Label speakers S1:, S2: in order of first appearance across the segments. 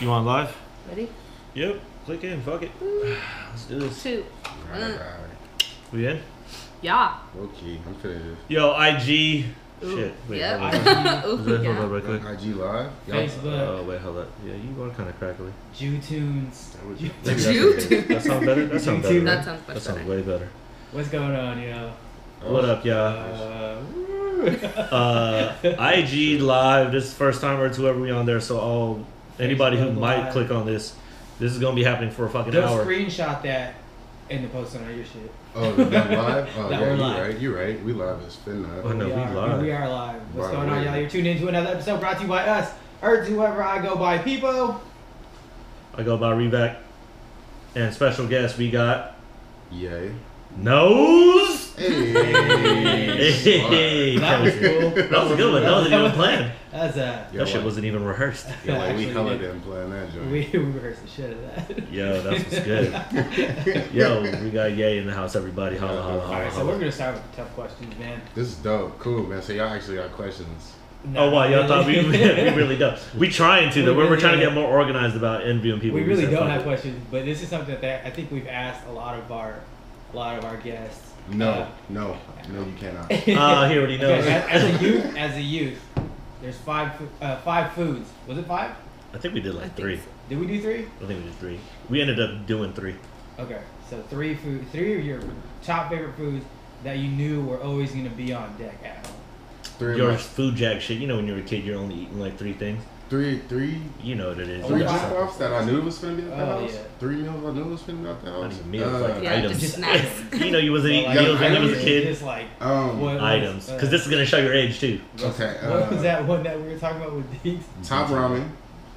S1: You want live?
S2: Ready?
S1: Yep. Click in. Fuck it. Let's do this.
S2: Two.
S3: Alright,
S2: Mm.
S1: We in?
S2: Yeah.
S3: Okay, I'm finna
S1: Yo, IG.
S2: Ooh.
S1: Shit. Wait,
S2: Yep.
S1: hold on.
S2: Ooh, yeah.
S1: hold on, right quick.
S3: IG live.
S4: Facebook,
S1: Oh wait, hold up. Yeah, you are kind of crackly.
S4: Tunes.
S3: That was-
S1: Maybe that's
S2: You
S1: okay. That sounds better. That sounds better.
S2: That
S1: right?
S2: sounds much
S1: That sounds way better.
S4: What's going on, yo?
S1: What up, y'all?
S4: Uh, woo.
S1: Uh, IG live. This is the first time or two ever we on there. So all anybody who might
S4: Live.
S1: click on this, this is gonna be happening for a fucking
S4: Don't
S1: hour.
S4: screenshot that and the post it on your shit.
S3: Oh, the done live? Oh,
S4: That
S3: yeah,
S4: we're live.
S3: right. You're right. We live as finna.
S1: Oh, no, we
S4: are,
S1: live.
S4: We are live. What's
S3: Right,
S4: going on,
S3: right.
S4: y'all? You're tuned into another episode brought to you by us, or to whoever I go by, Peepo.
S1: I go by Reback, and special guest we got
S3: Yay.
S1: Nose.
S3: Hey.
S1: Hey,
S4: That was cool.
S1: that was a good one. That wasn't even planned.
S4: That's uh,
S3: Yo,
S1: That shit wasn't even rehearsed.
S3: Yo, like we
S4: Actually,
S3: hella
S4: yeah.
S3: didn't plan that joint.
S4: we, we rehearsed the shit of that.
S1: Yo, that was good. Yo, we got Yay in the house. Everybody, holla, holla,
S4: All
S1: holla,
S4: so we're gonna start with the tough questions, man.
S3: This is dope. Cool, man. So y'all actually got questions.
S1: Oh wow, y'all thought we, we really don't. We trying to though.
S4: We
S1: We're, we're
S4: really
S1: trying to get more organized about interviewing people.
S4: We really don't have
S1: it.
S4: questions, but this is something that I think we've asked a lot of our, a lot of our guests.
S3: No, no, no, you cannot.
S1: Ah, he already knows.
S4: Okay, as, as a youth, as a youth, there's five, fo- uh, five foods. Was it five?
S1: I think we did like
S2: think
S1: three.
S2: so.
S4: Did we do three?
S1: I think we did three. We ended up doing three.
S4: Okay, so three food, three of your top favorite foods that you knew were always gonna be on deck at home.
S3: Three, of
S1: Your
S3: my-
S1: food jack shit. You know when you were a kid, you're only eating like three things.
S3: Three, three,
S1: You know what it is.
S3: Three
S1: You
S3: jump offs that I knew it was finna be at the
S4: Oh,
S3: house.
S4: yeah.
S3: Three meals I knew was finna be at the
S1: Not even meals,
S3: Uh,
S1: like
S2: Yeah,
S1: items.
S2: just snacks.
S1: You know you wasn't eating
S3: Like,
S1: meals when you was a
S3: items.
S1: kid.
S4: Just like
S3: Um,
S4: what was,
S1: Items,
S4: uh,
S1: because this is gonna show your age too.
S3: okay.
S4: what was
S3: Uh,
S4: that one that we were talking about with these?
S3: top ramen,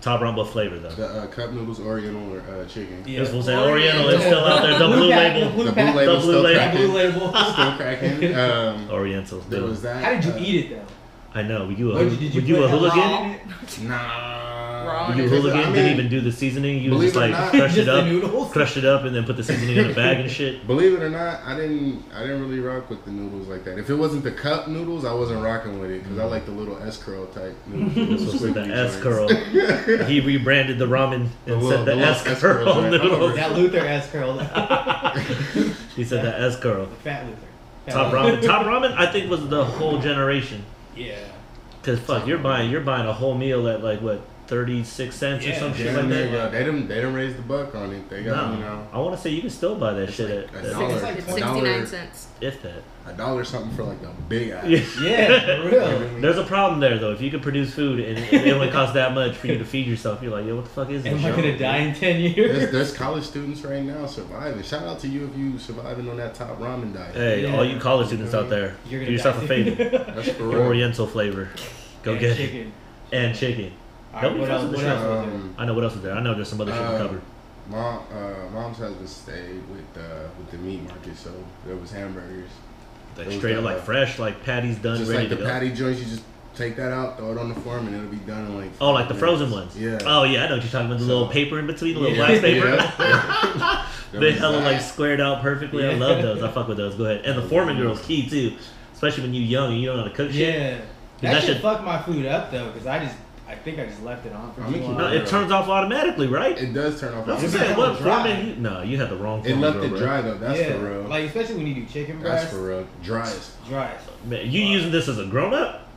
S1: Top rumble flavor though.
S3: the uh, cup noodles, Oriental, or uh, chicken.
S4: Yeah.
S1: This will say Oriental is still out there. The
S4: Blue
S1: blue label.
S4: the blue
S3: The blue label
S1: The blue
S3: still
S1: label.
S3: Cracking.
S4: blue.
S3: Still cracking. Um,
S1: Orientals.
S3: there was that.
S4: How did you
S3: uh,
S4: eat it though?
S1: I know. Were you a,
S4: What, did you
S1: were you a hooligan?
S4: raw in?
S3: Nah.
S2: Raw.
S1: Were you a hooligan?
S3: I mean,
S1: Didn't even do the seasoning. You
S3: believe
S1: just like
S3: not-
S1: crushed
S4: Just
S1: it
S4: the
S1: up,
S4: noodles?
S1: crushed it up, and then put the seasoning in a bag and shit.
S3: Believe it or not, I didn't. I didn't really rock with the noodles like that. If it wasn't the cup noodles, I wasn't rocking with it because I mm-hmm. like the little S curl type noodles.
S1: This was the
S3: Squiggly
S1: S
S3: joints.
S1: curl. he rebranded the ramen
S3: The
S1: and
S3: little-
S1: said the,
S3: the
S1: S
S3: S curl
S1: curl noodles.
S4: That Luther S curl.
S1: He said the S curl.
S4: Fat Luther.
S1: Top ramen. Top ramen. I think was the whole generation.
S4: Yeah.
S1: Cause fuck, you're buying you're buying a whole meal at like what thirty six cents or
S4: Yeah,
S1: some shit like that.
S3: bro, they didn't. They didn't raise the buck on it. They got
S1: No,
S3: you know
S1: I want to say you can still buy that
S3: It's
S1: shit
S3: like
S1: at,
S3: a
S1: at
S3: dollar.
S4: It's like
S3: a
S2: 69
S3: dollar-
S2: cents.
S1: if that.
S3: a dollar something for like a big ass.
S1: Yeah.
S4: Yeah, for real.
S1: There's a problem there though. If you could produce food and it only costs that much for you to feed yourself, you're like, yo, what the fuck is this?
S4: Am I gonna die in ten years?
S3: there's college students right now surviving. Shout out to you if you surviving on that top ramen diet.
S1: Hey,
S4: Yeah.
S1: all you college students out there,
S4: You're
S1: do
S4: gonna
S1: yourself
S4: die
S1: a favor.
S3: That's for real.
S1: Oriental flavor. Go
S4: And
S1: get it.
S4: chicken.
S1: And chicken.
S4: All right,
S1: be
S4: what else?
S1: fussing
S4: What else was there?
S3: Um,
S1: I know what else is there. I know there's some other shit we
S3: Um,
S1: covered.
S3: Mom, uh, mom's husband stayed with uh, with the meat market, so there was hamburgers.
S1: Like
S3: those
S1: straight up, like
S3: uh,
S1: fresh, like patties done,
S3: just
S1: ready
S3: like the
S1: to go.
S3: patty joints, you just take that out, throw it on the form, and it'll be done in like.
S1: Oh, like the
S3: five
S1: frozen ones.
S3: Yeah.
S1: Oh yeah, I know what you're talking about. The
S3: So-
S1: little paper in between, the little
S4: Yeah.
S1: glass paper.
S3: Yeah. There
S1: they hella
S3: that.
S1: like squared out perfectly. I love those. I fuck with those. Go ahead. And the foreman girl's key too, especially when you young and you don't know how to cook shit.
S4: Yeah.
S1: That
S4: That
S1: shit-
S4: should fuck my food up though, because I just, I think I just left it on for too
S3: gonna
S1: No,
S4: long.
S1: it turns off automatically, right?
S3: It does turn off.
S1: That's what I'm
S4: It's
S1: saying. What
S4: dry.
S1: foreman? You, no, you had the wrong
S3: It
S1: foreman
S3: left
S1: girl,
S3: it
S1: bro.
S3: dry though. That's
S4: yeah.
S3: for real.
S4: Like especially when you do chicken breast.
S3: That's for real. Dryest.
S4: Dry.
S1: Man, you using this as a grown up?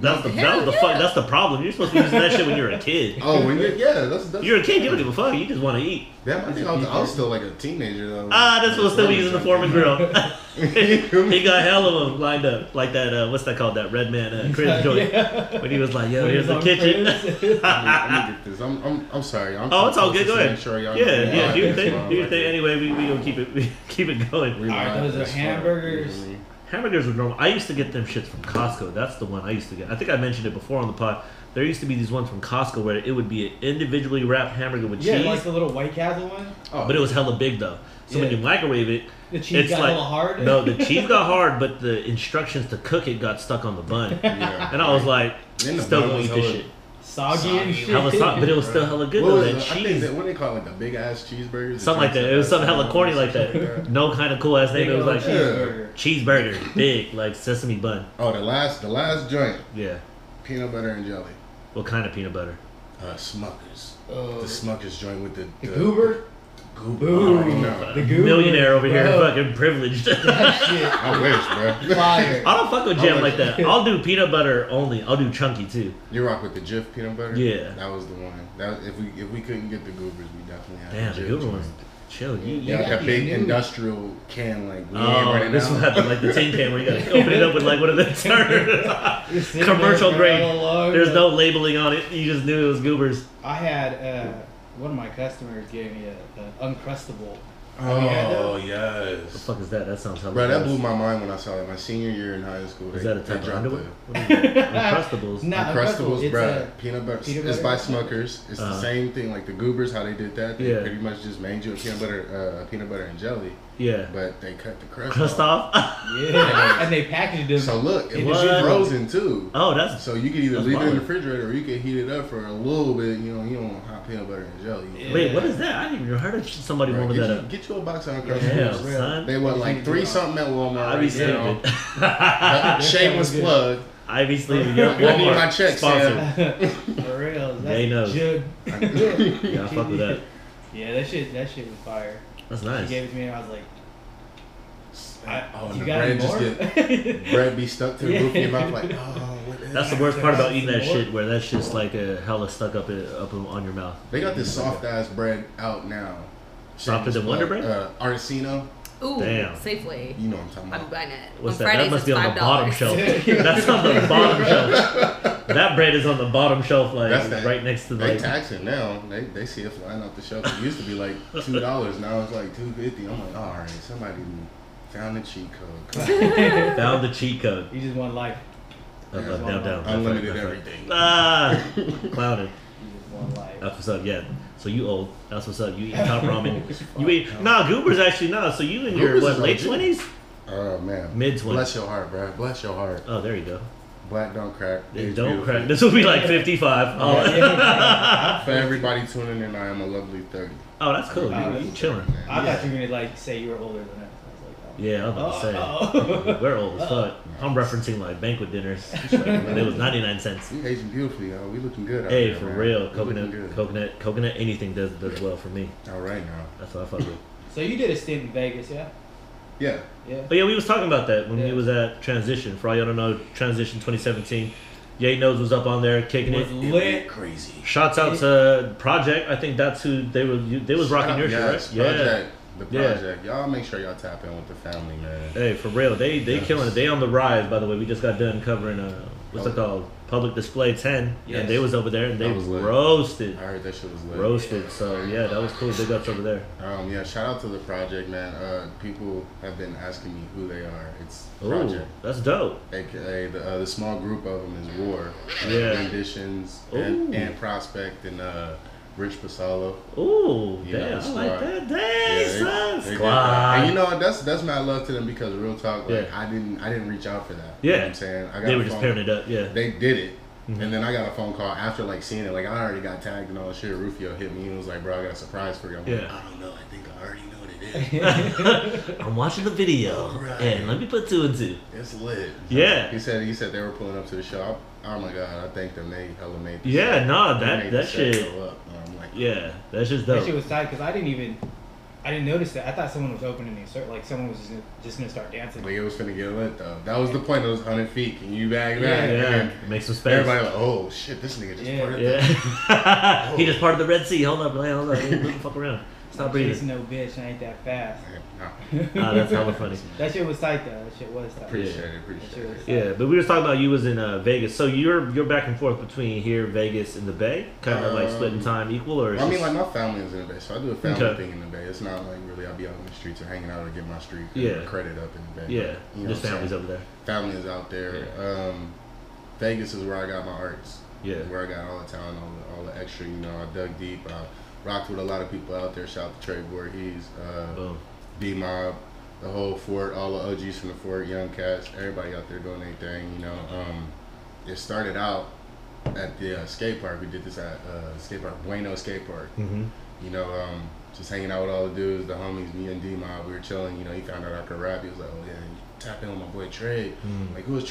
S1: That's the, that was the
S2: yeah.
S1: fuck. That's the problem. You're supposed to be using that shit when you're a kid.
S3: Oh, when you're yeah, that's that's.
S1: You're a kid. You don't give a fuck. You just want to eat.
S3: Damn, I think I was, I was still like a teenager though.
S1: Ah, this was still using the Foreman grill. he
S3: he
S1: got hell of them lined up like that. Uh, what's that called? That red man uh, Chris joint.
S4: Yeah.
S1: When he was like, "Yo,
S4: When
S1: here's the kitchen."
S4: Chris.
S3: Let me get this. I'm, I'm, I'm sorry. I'm
S1: oh, it's all
S3: I'm
S1: good. Go ahead.
S3: Sure y'all
S1: yeah, yeah. Do your
S3: life
S1: thing. Do your
S3: wrong.
S1: thing. Anyway, we we gonna keep it we keep it going.
S3: We
S4: Alright, those are hamburgers.
S1: Hamburgers were normal. I used to get them shits from Costco. That's the one I used to get. I think I mentioned it before on the pod. There used to be these ones from Costco where it would be an individually wrapped hamburger with
S4: Yeah,
S1: cheese,
S4: like the little White Castle one.
S3: Oh,
S1: but it was hella big though. So when you microwave it,
S4: The cheese
S1: It's
S4: got
S1: like-
S4: a little hard.
S1: no, the cheese got hard, but the instructions to cook it got stuck on the bun.
S3: yeah.
S1: And I was like, still gonna eat this shit.
S4: soggy and shit.
S1: Hella soft, but it was still hella good
S3: What
S1: though.
S3: was
S1: That
S3: it? I think
S1: cheese,
S3: that, what they call it, like the big ass cheeseburgers.
S1: something like that. It was something hella corny like that. No kind of cool ass name.
S4: Big
S1: It was like
S4: cheeseburger.
S1: cheeseburger, big like sesame bun.
S3: Oh, the last, the last joint,
S1: Yeah.
S3: peanut butter and jelly.
S1: What kind of peanut butter?
S3: Uh, Smuckers.
S4: Oh.
S3: The Smuckers joint with the
S4: The goober?
S3: Goober.
S4: Ooh,
S3: I
S4: the goober.
S1: Millionaire over here,
S4: bro.
S1: fucking privileged.
S4: That shit.
S3: I wish, bro.
S4: Fire.
S1: I don't fuck with
S3: How
S1: jam like that. I'll do peanut butter only. I'll do chunky too.
S3: You rock with the Jif peanut butter?
S1: Yeah.
S3: That was the one. That if we if we couldn't get the Goobers, we definitely had
S1: Damn, the
S3: Jif
S1: good
S3: joint.
S1: ones. Chill. You,
S3: Yeah,
S4: Yeah,
S3: that big
S4: you-
S3: industrial can like we
S1: Oh,
S3: running
S1: this
S3: out.
S1: one happened like the tin can where you gotta open it up with like one of the turners. Commercial grade. There's no labeling on it. You just knew it was goobers.
S4: I had uh, one of my customers gave me a, a uncrustable.
S3: Oh
S4: Yeah,
S1: What the
S3: yes.
S1: fuck is that? That sounds hella
S3: Bro, that blew my mind when I saw it. My senior year in high school.
S1: Is
S3: they-
S1: that a
S3: they
S1: type of
S3: dropped
S1: underwear?
S3: the-
S1: What is it? Uncrustables.
S4: Nah,
S3: Uncrustables,
S4: It's
S3: bro. peanut butter.
S4: peanut
S3: It's by? Smuckers. It's
S1: Uh-huh.
S3: the same thing like the Goobers. How they did that. They
S1: Yeah.
S3: pretty much just made you a peanut butter, uh, peanut butter and jelly,
S1: Yeah.
S3: but they cut the crust,
S1: Crust off?
S4: Yeah, and they packaged them.
S3: So look, it
S4: It
S3: was
S1: was-
S3: frozen too.
S1: oh, that's.
S3: So you could either
S1: That's
S3: leave it in the refrigerator or you could heat it up for a little bit. You know, you don't want hot peanut butter and jelly.
S4: Yeah.
S1: Wait, what is that? I didn't even heard of somebody
S3: Bro,
S1: warming
S3: get,
S1: that
S3: you,
S1: up.
S3: get you a box of
S1: Damn,
S3: Uncrustables.
S1: son.
S3: They were like three something at Walmart.
S1: I be
S3: right now.
S1: sleeping.
S3: Uh, Shameless
S4: good.
S3: plug.
S1: I be sleeping. Yo,
S3: Give me
S1: Walmart
S3: my check,
S1: sponsor.
S4: For real.
S1: They know. Yeah, I fuck with that.
S4: Yeah, that shit. That shit was fire.
S1: That's nice.
S4: He gave it to me, and I was like, I,
S3: Oh, and
S4: "You
S3: the
S4: got
S3: bread
S4: any
S3: just get bread be stuck to the roof of your mouth like, oh, what is
S1: That's the worst part about eating that
S4: More?
S1: shit, where that's just like a hella stuck up in, up on your mouth.
S3: They got this soft ass bread out now.
S1: Softer than Wonder Bread?
S3: Uh, Artesano.
S2: Ooh,
S1: Damn.
S2: Safeway.
S3: You know what I'm talking about.
S2: I'm buying it.
S1: What's
S2: on
S1: that?
S2: Fridays
S1: that must be
S2: it's
S1: on the bottom shelf. that's on the bottom shelf. That bread is on the bottom shelf, like
S3: That's that-
S1: right next to the.
S3: They
S1: like.
S3: tax it now. They they see it flying off the shelf. It used to be like two dollars. Now it's like two fifty. I'm like, all right, somebody found the cheat code.
S1: Found the cheat code.
S4: You just want life.
S1: Up,
S3: Yeah.
S1: up, down, down. left,
S3: Unlimited
S1: right, left, right.
S3: everything.
S1: Ah, clowning.
S4: You just want life.
S1: That's what's up. Yeah. So you old. That's what's up. You eat top ramen. You eat nah. Goobers actually nah. So you in your
S3: Goobers
S1: what
S3: is
S1: late
S3: OG.
S1: twenties,
S3: Oh man.
S1: mid twenties.
S3: Bless your heart, bro. Bless your heart.
S1: Oh, there you go.
S3: Black don't crack.
S1: It
S3: Age
S1: don't
S3: beautiful.
S1: crack. This will be like fifty five. Oh.
S3: For everybody tuning in, I am a lovely thirty.
S1: oh, that's cool. You,
S4: that's
S1: you chilling.
S4: I
S3: Yeah.
S4: thought you were gonna like say you were older than
S1: Yeah, I was about to say. We're old as fuck. I'm referencing like banquet dinners when it was 99 cents.
S3: You aging beautifully, yo. We looking good out
S1: Hey,
S3: there,
S1: for
S3: man.
S1: real, coconut, coconut, coconut, anything does does well for me.
S3: All right now.
S1: That's what I fuck with.
S4: So you did a stint in Vegas, yeah?
S3: Yeah.
S4: Yeah.
S1: But yeah, we was talking about that when we
S4: Yeah.
S1: was at Transition. For all y'all don't know, Transition 2017. Yay Nose was up on there kicking
S4: Was
S1: it.
S4: lit.
S3: Crazy.
S1: Shouts out to Project. I think that's who they were. They was rocking your shit,
S3: yes,
S1: right? Yeah.
S3: Project, The
S1: Yeah.
S3: project. Y'all make sure y'all tap in with the family, man.
S1: Hey, for real, they they
S3: Yes.
S1: killing it. They on the rise. By the way, we just got done covering uh, what's it
S3: Oh.
S1: called? Public Display 10,
S4: Yes.
S1: and they was over there and they
S3: was lit.
S1: roasted,
S3: I heard that shit was lit.
S1: roasted. So yeah, that was cool. Big ups over there.
S3: Um, yeah, shout out to the project, man. Uh, people have been asking me who they are. It's
S1: Ooh,
S3: Project,
S1: that's dope.
S3: aka the, uh, the small group of them is War,
S1: Yeah.
S3: Renditions, and, and Prospect, and uh, Rich Pasalo.
S1: Ooh,
S3: You know,
S1: damn, I
S3: squad.
S1: like that.
S3: Yeah, they- they. And you know what? That's that's my love to them because real talk, like
S1: Yeah.
S3: I didn't I didn't reach out for that. You
S1: Yeah.
S3: know what I'm saying I got
S1: they were just pairing it up. Yeah.
S3: They did it.
S1: Mhm.
S3: And then I got a phone call after like seeing it. Like I already got tagged and all that shit. Rufio hit me and was like, "Bro, I got a surprise for you." I'm like,
S1: Yeah.
S3: I don't know. I think I already know what it is.
S1: I'm watching the video,
S3: Right.
S1: and let me put two and two.
S3: it's lit.
S1: Yeah.
S3: He said he said they were pulling up to the shop. Oh my god! I thank them. They hella made.
S1: Yeah,
S3: set.
S1: nah, that- that shit-
S3: go up. And I'm like,
S1: Yeah, that's just
S4: That
S1: dope.
S4: shit was tight because I didn't even, I didn't notice that. I thought someone was opening the cert, like someone was just, just gonna start dancing.
S3: Like it was gonna get lit though. That was the point. It was hundred feet. Can you bag that?
S4: Yeah.
S1: yeah,
S3: And
S1: make some space.
S3: Everybody like, oh shit, this nigga just
S4: Yeah.
S3: parted
S1: Yeah, he just part of the Red Sea. Hold up, hey, hold up, hey, move the fuck around. Stop
S4: Chasing
S1: breathing.
S4: no bitch, I ain't that fast.
S3: Nah,
S1: Ah, that's hella funny.
S4: That shit was tight though. That shit was tight.
S3: appreciate
S1: Yeah.
S3: it, appreciate it.
S4: tight.
S1: Yeah, but we were talking about you was in uh, Vegas, so you're you're back and forth between here, Vegas, and the Bay, kind of like
S3: Um,
S1: splitting time equal, or?
S3: I mean,
S1: just-
S3: like my family is in the Bay, so I do a family
S1: Okay.
S3: thing in the Bay. It's not like really I'll be out in the streets or hanging out or get my street
S1: Yeah.
S3: credit up in the Bay.
S1: yeah,
S3: You
S1: just
S3: what I'm
S1: families over there.
S3: Family is out there. Um, Vegas is where I got my arts.
S1: Yeah,
S3: Where I got all the talent, all the, all the extra. You know, I dug deep. I rocked with a lot of people out there. Shout out to Trey Voorhees, uh. D Mob, the whole fort, all the OGs from the fort, Young Cats, everybody out there doing their thing. You know, um, it started out at the uh, skate park. We did this at uh, skate park, Bueno Skate Park.
S1: Mm-hmm.
S3: You know, um, just hanging out with all the dudes, the homies, me and D Mob. We were chilling. You know, he found out I could rap. He was like, "Oh yeah, tap in with my boy Trade."
S1: Mm.
S3: Like, who's was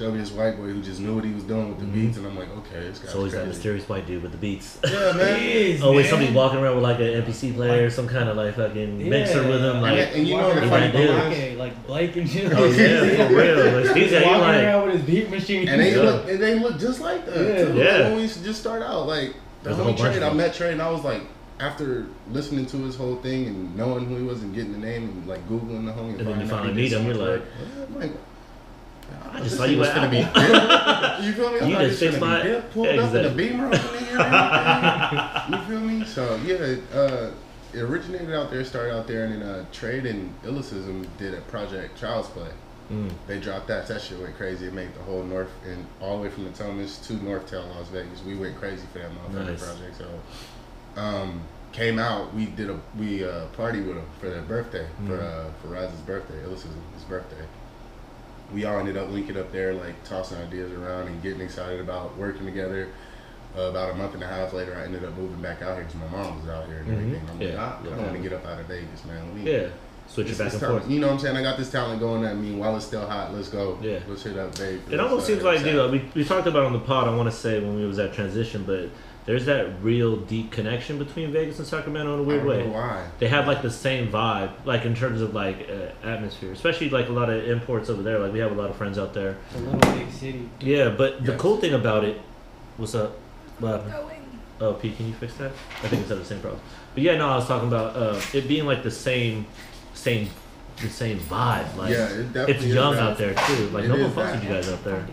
S3: Trade? Showed me this white boy who just knew what he was doing with the
S1: Mhm.
S3: beats, and I'm like, okay, this guy's
S1: So always that
S3: crazy.
S1: mysterious white dude with the beats.
S3: Yeah, man.
S4: Jeez,
S1: Always
S4: man.
S1: somebody walking around with like an MPC player, some kind of like fucking mixer with him. Like,
S3: and you know
S4: Walking
S3: the
S1: He
S3: funny
S1: might
S3: thing is,
S4: Okay, like Blake and shit.
S1: oh yeah, for real. Like, Steve's
S4: walking
S1: like,
S4: around with his beat machine.
S3: and they
S1: Yeah.
S3: look, and they look just like that.
S4: Yeah.
S3: too.
S1: Yeah.
S3: Like, when we used to just start out, like the
S1: There's whole
S3: homie
S1: bunch
S3: Trade, I met Trade, and I was like, after listening to his whole thing and knowing who he was and getting the name and like googling the homie,
S1: And then you
S3: finding out
S1: finally meet him, you're like,
S3: I'm like.
S1: I just saw
S3: shit
S1: you
S3: was gonna be You feel me? I
S1: You
S3: thought
S1: just
S3: this
S1: fixed my-
S3: be dip, pulled up in the beamer opening and everything. you feel me? So yeah, uh, it originated out there, started out there, and then uh, Trade and Illicism did a project Child's Play.
S1: Mm.
S3: They dropped that. That shit went crazy. It made the whole north and all the way from the Thomas to Northtown, Las Vegas. We went crazy for that motherfucking
S1: Nice.
S3: project. So, um, came out. We did a we uh, party with him for their birthday for
S1: Mhm.
S3: uh, for Raz's birthday. Illicism his birthday. We all ended up linking up there, like tossing ideas around and getting excited about working together. Uh, about a month and a half later, I ended up moving back out here because my mom was out here and
S1: Mhm.
S3: everything. I'm like,
S1: Yeah.
S3: I, I
S1: Yeah.
S3: want to get up out of Vegas, man. Me
S1: Yeah, switch it back and
S3: talent.
S1: forth.
S3: You know what I'm saying? I got this talent going at me while it's still hot. Let's go.
S1: Yeah.
S3: Let's hit up Vegas.
S1: It almost seems like, dude, we, we talked about on the pod, I want to say, when we was at transition, but there's that real deep connection between Vegas and Sacramento in a weird
S3: don't
S1: way.
S3: why.
S1: They have like the same vibe, like in terms of like uh, atmosphere, especially like a lot of imports over there. Like we have a lot of friends out there.
S4: It's a little big city.
S1: Yeah, but the cool thing about it, what's up? What happened? Oh, P, can you fix that? I think it's had the same problem. But yeah, no, I was talking about uh, it being like the same, same, the same vibe. Like
S3: yeah, it definitely
S1: it's young
S3: that.
S1: out there too. Like
S3: It
S1: no one fucks with you guys out there.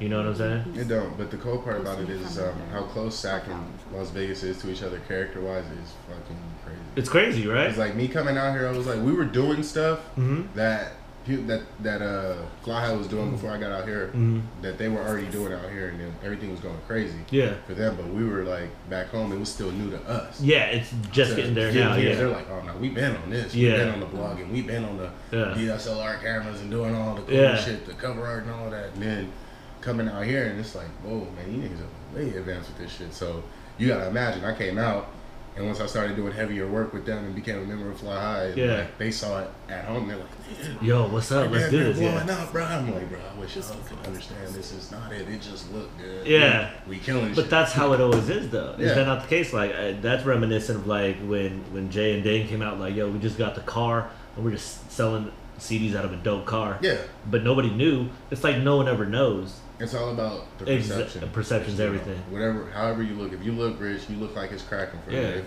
S1: You know what I'm saying?
S3: It don't. But the cool part about it is um, how close Sac and Las Vegas is to each other character wise is fucking crazy.
S1: It's crazy, right?
S3: It's like me coming out here. I was like, we were doing stuff
S1: Mm-hmm.
S3: that that that uh Fly High was doing before I got out here.
S1: Mm-hmm.
S3: That they were already doing out here, and then everything was going crazy
S1: Yeah.
S3: for them. But we were like back home. It was still new to us.
S1: Yeah, it's just
S3: So
S1: getting there now. Yeah.
S3: They're like, oh no, we've been on this.
S1: Yeah.
S3: We've been on the blog and we've been on the
S1: Yeah.
S3: DSLR cameras and doing all the cool
S1: Yeah.
S3: shit, the cover art and all that. And then coming out here and it's like, whoa, man, you niggas are way advanced with this shit. So you gotta imagine, I came out and once I started doing heavier work with them and became a member of Fly High,
S1: Yeah.
S3: like, they saw it at home. They're like,
S1: Yo, what's up? Let's
S3: man,
S1: do
S3: they're
S1: this.
S3: blowing
S1: Yeah.
S3: up, bro. I'm like, bro, I wish y'all could understand this is not it. It just looked good.
S1: Yeah.
S3: we, we killing
S1: But
S3: shit.
S1: that's how it always is, though. Is
S3: Yeah.
S1: that not the case? Like uh, that's reminiscent of like when when Jay and Dame came out. Like, yo, we just got the car and we're just selling CDs out of a dope car.
S3: yeah.
S1: But nobody knew. It's like no one ever knows.
S3: It's all about the
S1: Exa-
S3: perception.
S1: perception's
S3: You know,
S1: everything.
S3: Whatever, however you look. If you look rich, you look like it's cracking for
S1: Yeah.
S3: you.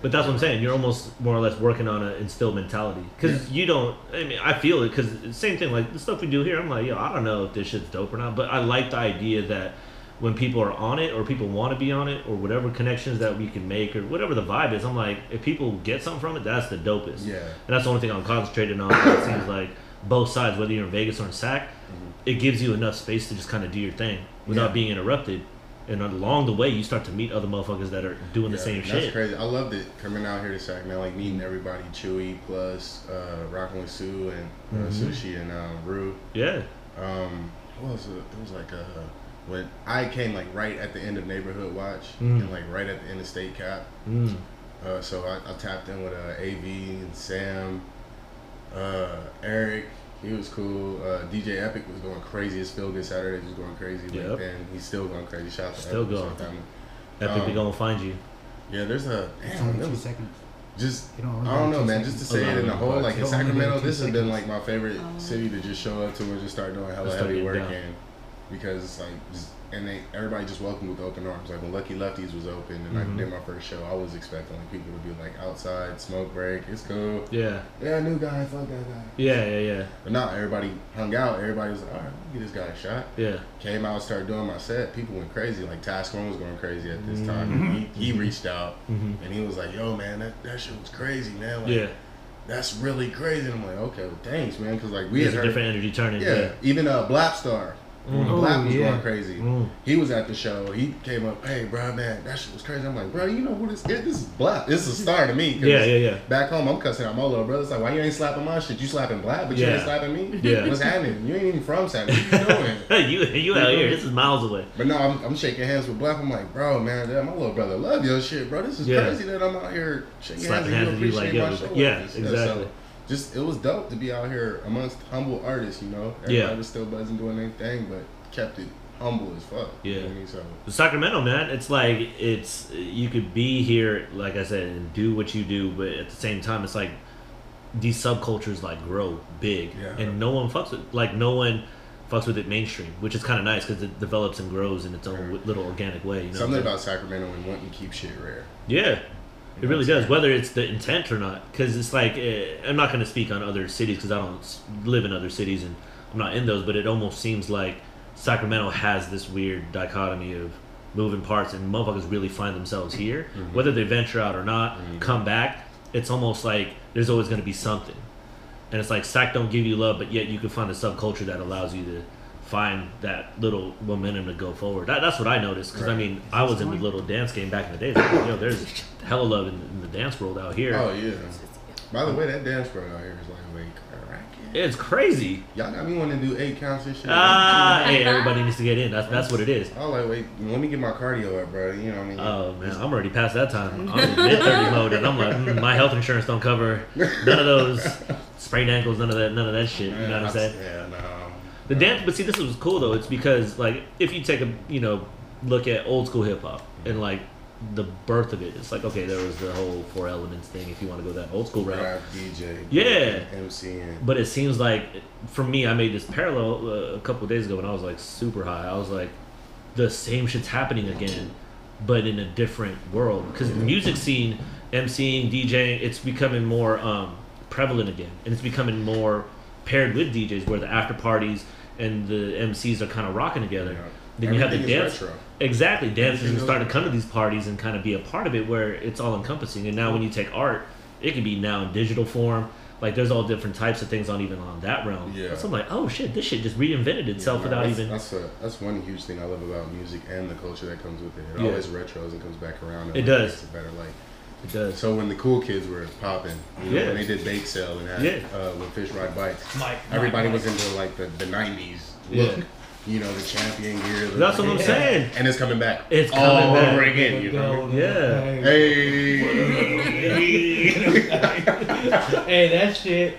S1: But that's what I'm saying. You're almost more or less working on an instilled mentality because you don't. I mean, I feel it because same thing. Like the stuff we do here, I'm like, yo, I don't know if this shit's dope or not. But I like the idea that when people are on it or people want to be on it or whatever connections that we can make or whatever the vibe is, I'm like, if people get something from it, that's the dopest.
S3: Yeah.
S1: And that's the only thing I'm concentrating on. it seems like both sides, whether you're in Vegas or in SAC, it gives you enough space to just kind of do your thing without
S3: Yeah.
S1: being interrupted. And along the way, you start to meet other motherfuckers that are doing the same
S3: that's
S1: shit.
S3: That's crazy. I loved it coming out here to Sac, man. Like meeting everybody, Chewy plus uh, rocking with Sue and uh,
S1: Mhm.
S3: Sushi and uh, Rue.
S1: Yeah.
S3: Um, what was it? It was like uh, when I came like right at the end of Neighborhood Watch
S1: Mm.
S3: and like right at the end of State Cap.
S1: Mm.
S3: Uh, so I, I tapped in with uh, AV and Sam, uh, Eric. He was cool. Uh, DJ Epic was going crazy. His Feel Good Saturday was going crazy.
S1: Yep.
S3: Like then he's still going crazy. Shout out to
S1: Still
S3: Epic,
S1: going.
S3: shout out.
S1: Epic be
S3: Um,
S1: gonna find you.
S3: Yeah, there's a
S5: It's
S3: damn.
S5: only two seconds.
S3: just
S5: don't only
S3: I don't know, man.
S5: seconds.
S3: Just to say it in the
S1: Alone,
S3: whole, like in
S5: you only get
S3: Sacramento,
S5: two
S3: this has been like my favorite city to just show up to and just start doing hella
S1: Just start
S3: heavy work
S1: down.
S3: in, because it's like just and they everybody just welcomed with open arms. Like when Lucky Lefties was open and
S1: Mhm.
S3: I did my first show, I was expecting like people to be like outside, smoke break, it's cool.
S1: Yeah.
S3: Yeah, new guy, fuck that guy.
S1: Yeah, yeah, yeah.
S3: But now everybody hung out. Everybody was like, all right, let me give this guy a shot.
S1: Yeah.
S3: Came out, started doing my set. People went crazy. Like Task One was going crazy at this
S1: Mhm.
S3: time. He, he reached out
S1: Mm-hmm.
S3: and he was like, "Yo, man, that, that shit was crazy, man. Like,
S1: Yeah.
S3: that's really crazy." And I'm like, "Okay, well, thanks, man," because like we
S1: There's
S3: had
S1: a
S3: heard,
S1: different energy turning.
S3: yeah,
S1: Yeah.
S3: even uh, Black Star,
S1: Mm.
S3: Black was
S4: yeah.
S3: going crazy.
S1: Mm.
S3: He was at the show. He came up, hey, bro, man, that shit was crazy. I'm like, bro, you know who this is? This is Black. This is a star to me.
S1: Yeah, yeah, yeah.
S3: Back home, I'm cussing out my little brother. It's like, why you ain't slapping my shit? You slapping Black, but you ain't slapping me?
S1: Yeah.
S3: What's happening? You ain't even from Saturday. What you doing?
S1: Hey, you you out here? This is miles away.
S3: But no, I'm, I'm shaking hands with Black. I'm like, bro, man, damn, my little brother love your shit, bro. This is
S1: Yeah.
S3: crazy that I'm out here shaking
S1: Slapping
S3: hands you
S1: with you like,
S3: appreciate
S1: yo,
S3: my show.
S1: yeah,
S3: like
S1: exactly.
S3: so just it was dope to be out here amongst humble artists, you know. Everybody
S1: Yeah.
S3: was still buzzing doing their thing, but kept it humble as fuck. You know
S1: Yeah.
S3: I mean? So
S1: Sacramento, man, it's like it's you could be here, like I said, and do what you do, but at the same time, it's like these subcultures like grow big,
S3: Yeah.
S1: and no one fucks with like no one fucks with it mainstream, which is kind of nice because it develops and grows in its own
S3: Yeah.
S1: little organic way. You know
S3: something about Sacramento and wanting to keep shit rare.
S1: yeah. It really does, whether it's the intent or not. Because it's like eh, I'm not going to speak on other cities because I don't s- live in other cities and I'm not in those. But it almost seems like Sacramento has this weird dichotomy of moving parts, and motherfuckers really find themselves here,
S3: Mhm.
S1: whether they venture out or not,
S3: Mhm.
S1: come back. It's almost like there's always going to be something, and it's like Sac don't give you love, but yet you can find a subculture that allows you to find that little momentum to go forward. That, that's what I noticed because I
S3: Right.
S1: mean I was in the little dance game back in the days. Like, yo, there's hella love in, in the dance world out here.
S3: Oh yeah. By the way, that dance world out here is like, wait, crack.
S1: It's crazy.
S3: Y'all got me wanting to do eight counts and shit.
S1: Ah, hey, everybody needs to get in. That's that's what it is.
S3: I was like, wait, let me get my cardio up, bro. You know what I mean?
S1: Oh man, I'm already past that time. I'm in mid thirty mode, and I'm like, mm, my health insurance don't cover none of those sprained ankles, none of that, none of that shit. You know what I'm saying?
S3: Yeah, no.
S1: The dance, but see, this was cool though. It's because like if you take a you know look at old school hip hop and like the birth of it, it's like okay, there was the whole four elements thing. If you want to go that old school route,
S3: Rap, DJ,
S1: Yeah.
S3: MCing.
S1: But it seems like, for me, I made this parallel uh, a couple of days ago when I was like super high. I was like, the same shit's happening again, but in a different world. Because the music scene, MCing, DJing, it's becoming more um, prevalent again, and it's becoming more paired with DJs, where the after parties and the MCs are kind of rocking together.
S3: Yeah.
S1: Then you have the
S3: Everything
S1: dance.
S3: retro.
S1: Exactly, dancers
S3: Everything
S1: are starting to come to these parties and kind of be a part of it, where it's all encompassing. And now, when you take art, it can be now in digital form. Like there's all different types of things on even on that realm.
S3: Yeah.
S1: So I'm like, oh shit, this shit just reinvented itself
S3: Yeah,
S1: without
S3: that's,
S1: even.
S3: That's a that's one huge thing I love about music and the culture that comes with it. It
S1: Yeah.
S3: always retros and comes back around. And
S1: It
S3: like,
S1: does.
S3: makes it better. Like
S1: It does.
S3: so when the cool kids were popping, you know,
S1: Yeah.
S3: when they did bake sale and had
S1: Yeah.
S3: uh, when Fish Ride Bikes,
S4: Mike.
S3: everybody
S4: Mike,
S3: was
S4: Mike.
S3: into like the the '90s
S1: Yeah.
S3: look. You know, the champion gear. the-
S1: That's what I'm
S4: Yeah.
S1: saying.
S3: And it's coming back.
S1: It's
S3: all
S1: coming back.
S3: over again. You know.
S1: Yeah.
S3: Hey.
S4: hey, that shit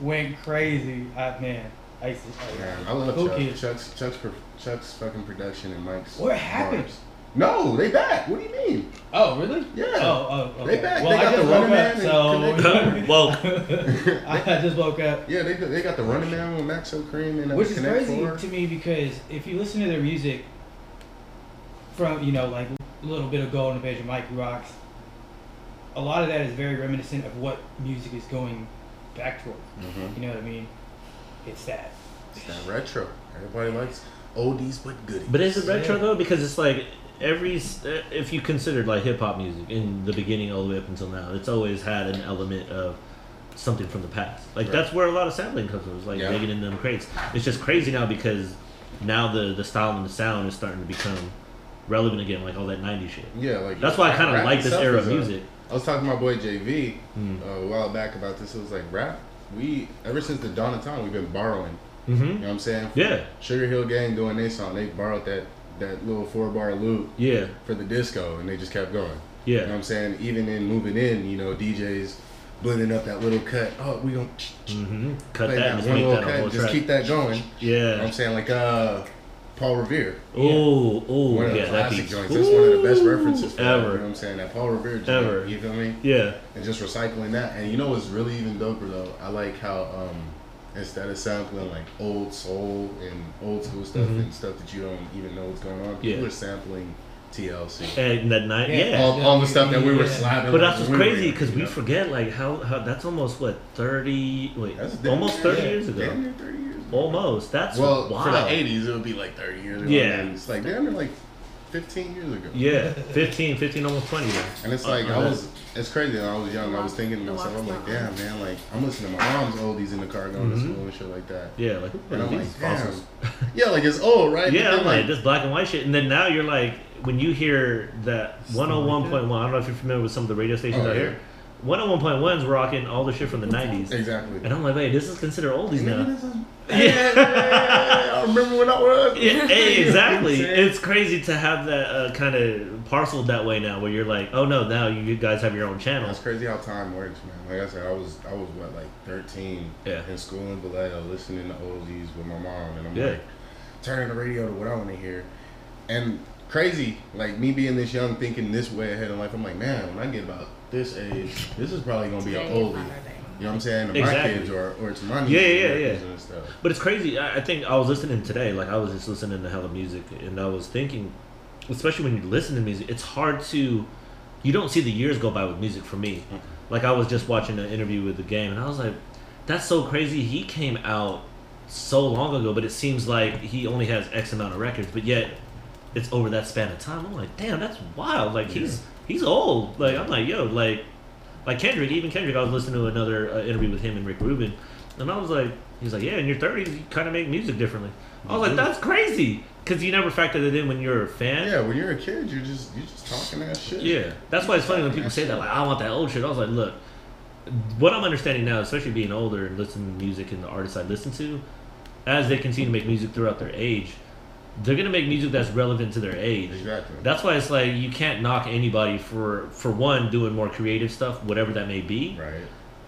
S4: went crazy. I, man, I used to.
S3: Man, I love
S4: Cool
S3: Chuck. Chuck's, Chuck's, Chuck's fucking production and Mike's.
S4: What happened?
S3: bars. No, they back. What do you mean?
S4: Oh, really?
S3: Yeah.
S4: Oh, oh, okay.
S3: They back.
S4: Well,
S3: They got
S4: I just
S3: the running man
S4: up,
S3: and
S4: so.
S1: Woke.
S4: I just woke up.
S3: Yeah, they they got the Running Man with Maxo Kream and uh,
S4: Which is
S3: Connect
S4: crazy
S3: Four.
S4: to me because if you listen to their music from, you know, like a little bit of Golden Page of Mike Rocks, a lot of that is very reminiscent of what music is going back towards.
S3: Mhm.
S4: You know what I mean? It's that.
S3: It's that retro. Everybody likes oldies but goodies.
S1: But is it retro
S4: Yeah.
S1: though? Because it's like every uh, if you considered like hip hop music in the beginning all the way up until now, it's always had an element of something from the past. Like
S3: Right.
S1: that's where a lot of sampling comes from. It's like
S3: Yeah.
S1: digging in them crates. It's just crazy now because now the the style and the sound is starting to become relevant again, like all that '90s shit.
S3: yeah, like
S1: That's why I kind of like this era of music.
S3: I was talking to my boy JV
S1: Mm.
S3: uh, a while back about this. It was like rap. We ever since the dawn of time, we've been borrowing. You
S1: Mm-hmm.
S3: know what I'm saying?
S1: Yeah,
S3: Sugar Hill Gang doing their song. They borrowed that that little four bar loop
S1: yeah,
S3: for the disco, and they just kept going.
S1: yeah.
S3: You know what I'm saying? Even in moving in, you know, DJs blending up that little cut. Oh, we don't
S1: Mm-hmm. Cut that
S3: that,
S1: just
S3: one little
S1: that
S3: cut. Just
S1: track.
S3: keep that going. You know what
S1: Yeah.
S3: I'm saying? Like uh, Paul Revere.
S1: Oh, oh,
S3: One of the
S1: yeah. That
S3: classic
S1: beats.
S3: joints. That's one of the best references for that,
S1: ever.
S3: you know what I'm saying? That Paul Revere joint.
S1: Ever.
S3: You feel me?
S1: Yeah.
S3: And just recycling that. And you know what's really even doper though? I like how um, instead of sampling like old soul and old school stuff
S1: Mhm.
S3: and stuff that you don't even know what's going on, people
S1: Yeah.
S3: are sampling TLC.
S1: And that night,
S4: Yeah.
S1: yeah.
S3: all, all the stuff that we were
S4: Yeah.
S3: slapping.
S1: But that's what's
S3: when we were
S1: crazy because
S3: you
S1: we forget like how, how that's almost what thirty wait
S3: That's
S1: almost
S3: near-
S1: thirty
S3: yeah,
S1: years ago
S3: 30 years ago.
S1: almost that's
S3: Well,
S1: wild.
S3: for the 80s, it would be like 30 years ago.
S1: Yeah.
S3: It's like, damn, near like 15 years ago.
S1: Yeah, 15, 15, almost 20 now.
S3: And it's like
S1: Uh,
S3: I was. It's crazy. When I was young. I was thinking to myself, I'm like,
S2: not
S3: damn, man. Like I'm listening to my mom's oldies in the car going to
S1: Mhm.
S3: school and shit like that.
S1: Yeah, like,
S3: And I'm
S1: these
S3: like, damn. Yeah, like it's old, right?
S1: Yeah, I'm like, this black and white shit. And then now you're like, when you hear that 101.1, I don't know if you're familiar with some of the radio stations
S3: Oh,
S1: out
S3: yeah.
S1: here. 101.1's rocking all the shit from the 90s.
S3: Exactly.
S1: And I'm like, wait, this is considered oldies now.
S3: Yeah. I remember when I was.
S1: Yeah, hey, exactly.
S3: You know what I'm saying?
S1: It's crazy to have that uh, kind of parceled that way now, where you're like, oh no, now you guys have your own channel.
S3: It's crazy how time works, man. Like I said, I was I was what like 13
S1: Yeah.
S3: in school in Vallejo, listening to oldies with my mom, and I'm
S1: Yeah.
S3: like turning the radio to what I want to hear, and crazy like me being this young, thinking this way ahead in life. I'm like, man, when I get about this age, this is probably gonna be an
S2: Today
S3: oldie.
S2: Not our day.
S3: You know what I'm saying? To my
S1: Exactly.
S3: kids or or to my
S1: Yeah, yeah, yeah. But it's crazy. I, I think I was listening today. Like I was just listening to hella music, and I was thinking, especially when you listen to music, it's hard to. You don't see the years go by with music for me. Mm-hmm. Like I was just watching an interview with the game, and I was like, "That's so crazy." He came out so long ago, but it seems like he only has X amount of records, but yet it's over that span of time. I'm like, "Damn, that's wild!" Like he's he's old. Like I'm like, yo, like like Kendrick, even Kendrick, I was listening to another uh, interview with him and Rick Rubin, and I was like, he's like, yeah, in your 30s, you kind of make music differently. I was like, that's crazy, because you never factored it in when you're a fan.
S3: Yeah, when you're a kid, you're just you're just talking that shit.
S1: Yeah, that's why it's funny when people say that, like, I want that old shit. I was like, look, what I'm understanding now, especially being older and listening to music and the artists I listen to, as they continue to make music throughout their age, they're gonna make music that's relevant to their age.
S3: Exactly.
S1: That's why it's like you can't knock anybody for for one doing more creative stuff, whatever that may be,
S3: right.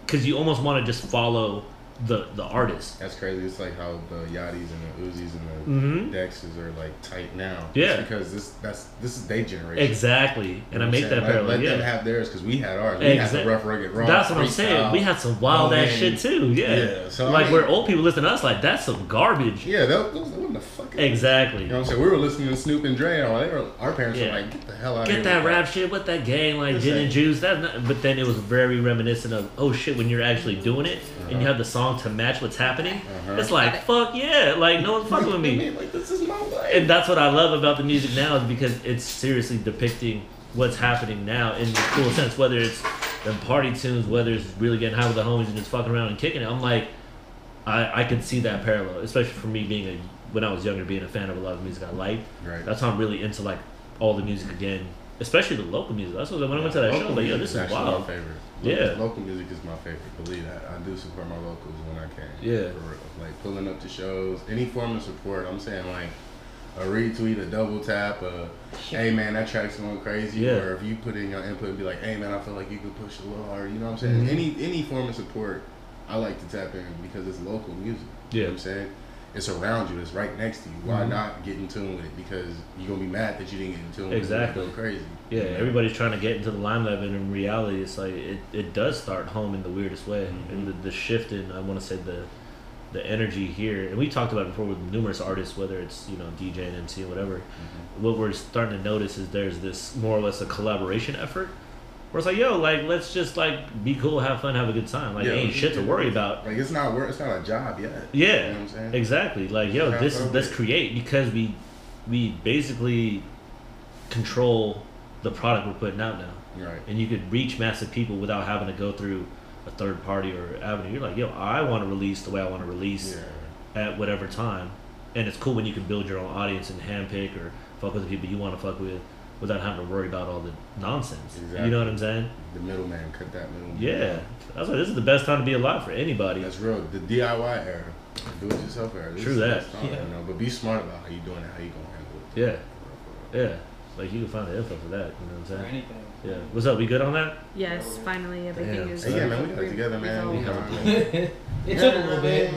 S1: because you almost want to just follow the the artist.
S3: That's crazy. It's like how the Yachties and the Uzis and the
S1: Mhm.
S3: Dexes are like tight now.
S1: Yeah.
S3: It's because this that's this is their generation.
S1: Exactly, and I
S3: You know
S1: make that
S3: I'm saying? Let,
S1: parallel.
S3: let them
S1: Yeah,
S3: have theirs because we had ours. We
S1: Exact-
S3: had the rough, rugged, raw.
S1: that's what I'm saying.
S3: freestyle.
S1: We had some wild
S3: Oh,
S1: ass shit too. Yeah,
S3: Yeah, so, I
S1: like
S3: mean-
S1: where old people listen to us, like that's some garbage.
S3: Yeah, that, those, what the fuck?
S1: Exactly.
S3: You know what I'm saying? We were listening to Snoop and Dre, and all they were, our parents
S1: Yeah.
S3: were like, "Get the hell out of
S1: Get that rap shit with that gang like
S3: It's
S1: gin
S3: like-
S1: and juice. That, not, but then it was very reminiscent of oh shit when you're actually doing it and you have the song to match what's happening.
S3: Uh-huh.
S1: It's like fuck yeah, like no one's fucking with me.
S3: like this is my life.
S1: and that's what I love about the music now is because it's seriously depicting what's happening now in the cool sense. Whether it's the party tunes, whether it's really getting high with the homies and just fucking around and kicking it. I'm like, I I can see that parallel, especially for me being a when I was younger, being a fan of a lot of music I liked.
S3: right.
S1: That's how I'm really into like all the music again, especially the local music. That's what when I went to that show, like, yo, this is
S3: actually
S1: wild.
S3: My favorite.
S1: Yeah.
S3: Local, local music is my favorite. Believe that. I do support my locals when I can.
S1: Yeah.
S3: For real. Like pulling up to shows, any form of support. I'm saying like a retweet, a double tap, a hey man, that track's going crazy.
S1: Yeah.
S3: Or if you put in your input and be like, hey man, I feel like you could push a little harder. You know what I'm saying?
S1: Mhm.
S3: Any any form of support, I like to tap in because it's local music. You
S1: Yeah.
S3: know what I'm saying? It's around you. It's right next to you. Why
S1: Mhm.
S3: not get in tune with it? Because you're gonna be mad that you didn't get in tune with
S1: Exactly.
S3: it. Go crazy.
S1: Yeah,
S3: You know?
S1: everybody's trying to get into the limelight, but in reality, it's like it, it does start home in the weirdest way,
S3: Mhm.
S1: and the, the shift in I want to say the the energy here, and we talked about it before with numerous artists, whether it's you know DJ and MC or whatever.
S3: Mhm.
S1: What we're starting to notice is there's this more or less a collaboration effort. Where it's like, yo, like let's just like be cool, have fun, have a good time. Like
S3: Yeah.
S1: ain't shit to worry about.
S3: Like it's not work. It's not a job yet.
S1: Yeah,
S3: You know what I'm saying?
S1: exactly. Like, yo, this is let's create because we we basically control the product we're putting out now,
S3: Right.
S1: and you could reach massive people without having to go through a third party or avenue. You're like, yo, I want to release the way I want to release
S3: Yeah.
S1: at whatever time, and it's cool when you can build your own audience and handpick or fuck with the people you want to fuck with without having to worry about all the nonsense. You know what I'm saying?
S3: The middleman cut that middleman.
S1: Yeah, that's why this is the best time to be alive for anybody.
S3: That's real. The DIY era, do it yourself era. This
S1: True that.
S3: time,
S4: Yeah.
S3: You know, but be smart about how you doing it, how you gonna handle it.
S1: Yeah,
S3: For real, for real.
S1: yeah. Like you can find the info for that. You know what I'm
S4: or
S1: saying?
S4: anything.
S1: Yeah. What's up? We good on that?
S2: Yes, finally everything
S1: Damn.
S2: is.
S3: Hey, yeah, man, we got it together, man. We
S2: resolved.
S3: got it.
S4: it took a little bit,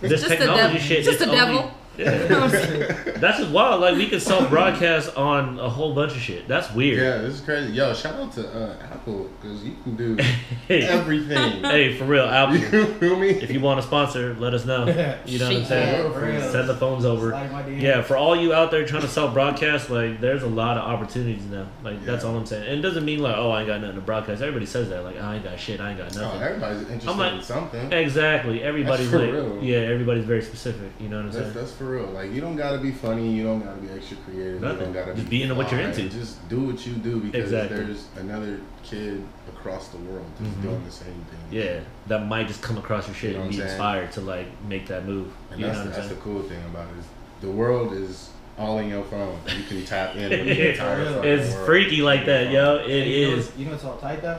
S4: but
S1: this
S2: just the
S1: technology
S2: devil.
S1: shit.
S2: It's just
S1: it's
S2: the
S1: only-
S2: devil.
S1: Yeah. That's just wild. Like we can self broadcast on a whole bunch of shit. That's weird.
S3: Yeah, this is crazy. Yo, shout out to uh, Apple because you can do
S1: Hey,
S3: everything.
S1: hey, for real, Apple.
S3: you feel me?
S1: If you want to sponsor, let us know. You know what I'm saying?
S4: Yeah, for real.
S1: Send the phones over.
S4: Slide my DM.
S1: Yeah, for all you out there trying to self broadcast, like there's a lot of opportunities now. Like that's all I'm saying. And it doesn't mean like, oh, I ain't got nothing to broadcast. Everybody says that. Like, I ain't got shit. I ain't got
S3: Oh,
S1: nothing.
S3: everybody's interested
S1: like-
S3: in something.
S1: Exactly. Everybody's
S3: for
S1: like,
S3: real.
S1: yeah, everybody's very specific. You know what I'm
S3: That's,
S1: saying?
S3: that's for for real. Like you don't gotta be funny. You don't gotta be extra creative.
S1: Nothing.
S3: You don't gotta
S1: Just be into what you're into.
S3: Just do what you do because
S1: Exactly.
S3: there's another kid across the world just
S1: Mhm.
S3: doing the same thing.
S1: Yeah, that might just come across your shit
S3: You know
S1: and be
S3: saying?
S1: inspired to like make that move.
S3: And
S1: you
S3: that's,
S1: what I'm
S3: that's the cool thing about it. Is the world is all in your phone. You can tap in with the entire fucking
S1: It's
S3: world.
S1: freaky like that, yo. It
S4: Hey, you know
S1: is.
S4: what's- You know what's all tight though?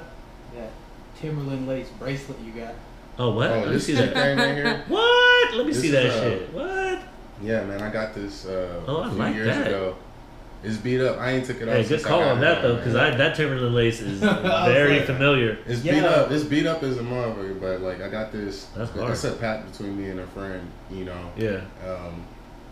S4: That Timberland lace bracelet you got.
S1: Oh what?
S3: Oh,
S1: Let me
S3: this
S1: see
S3: shit
S1: that.
S3: thing right here.
S1: What? Let me
S3: This
S1: see that
S3: uh,
S1: shit. What?
S3: Yeah, man, I got this uh,
S1: Oh, I
S3: a few
S1: like
S3: years
S1: that.
S3: ago. It's beat up. I ain't took it off.
S1: Hey, good call on that though, because I that Timberland lace is very
S4: like-
S1: familiar.
S3: It's
S4: Yeah.
S3: beat up. It's beat up as a motherfucker, but like I got this.
S1: That's hard.
S3: It's a pact between me and a friend. You know,
S1: Yeah,
S3: um,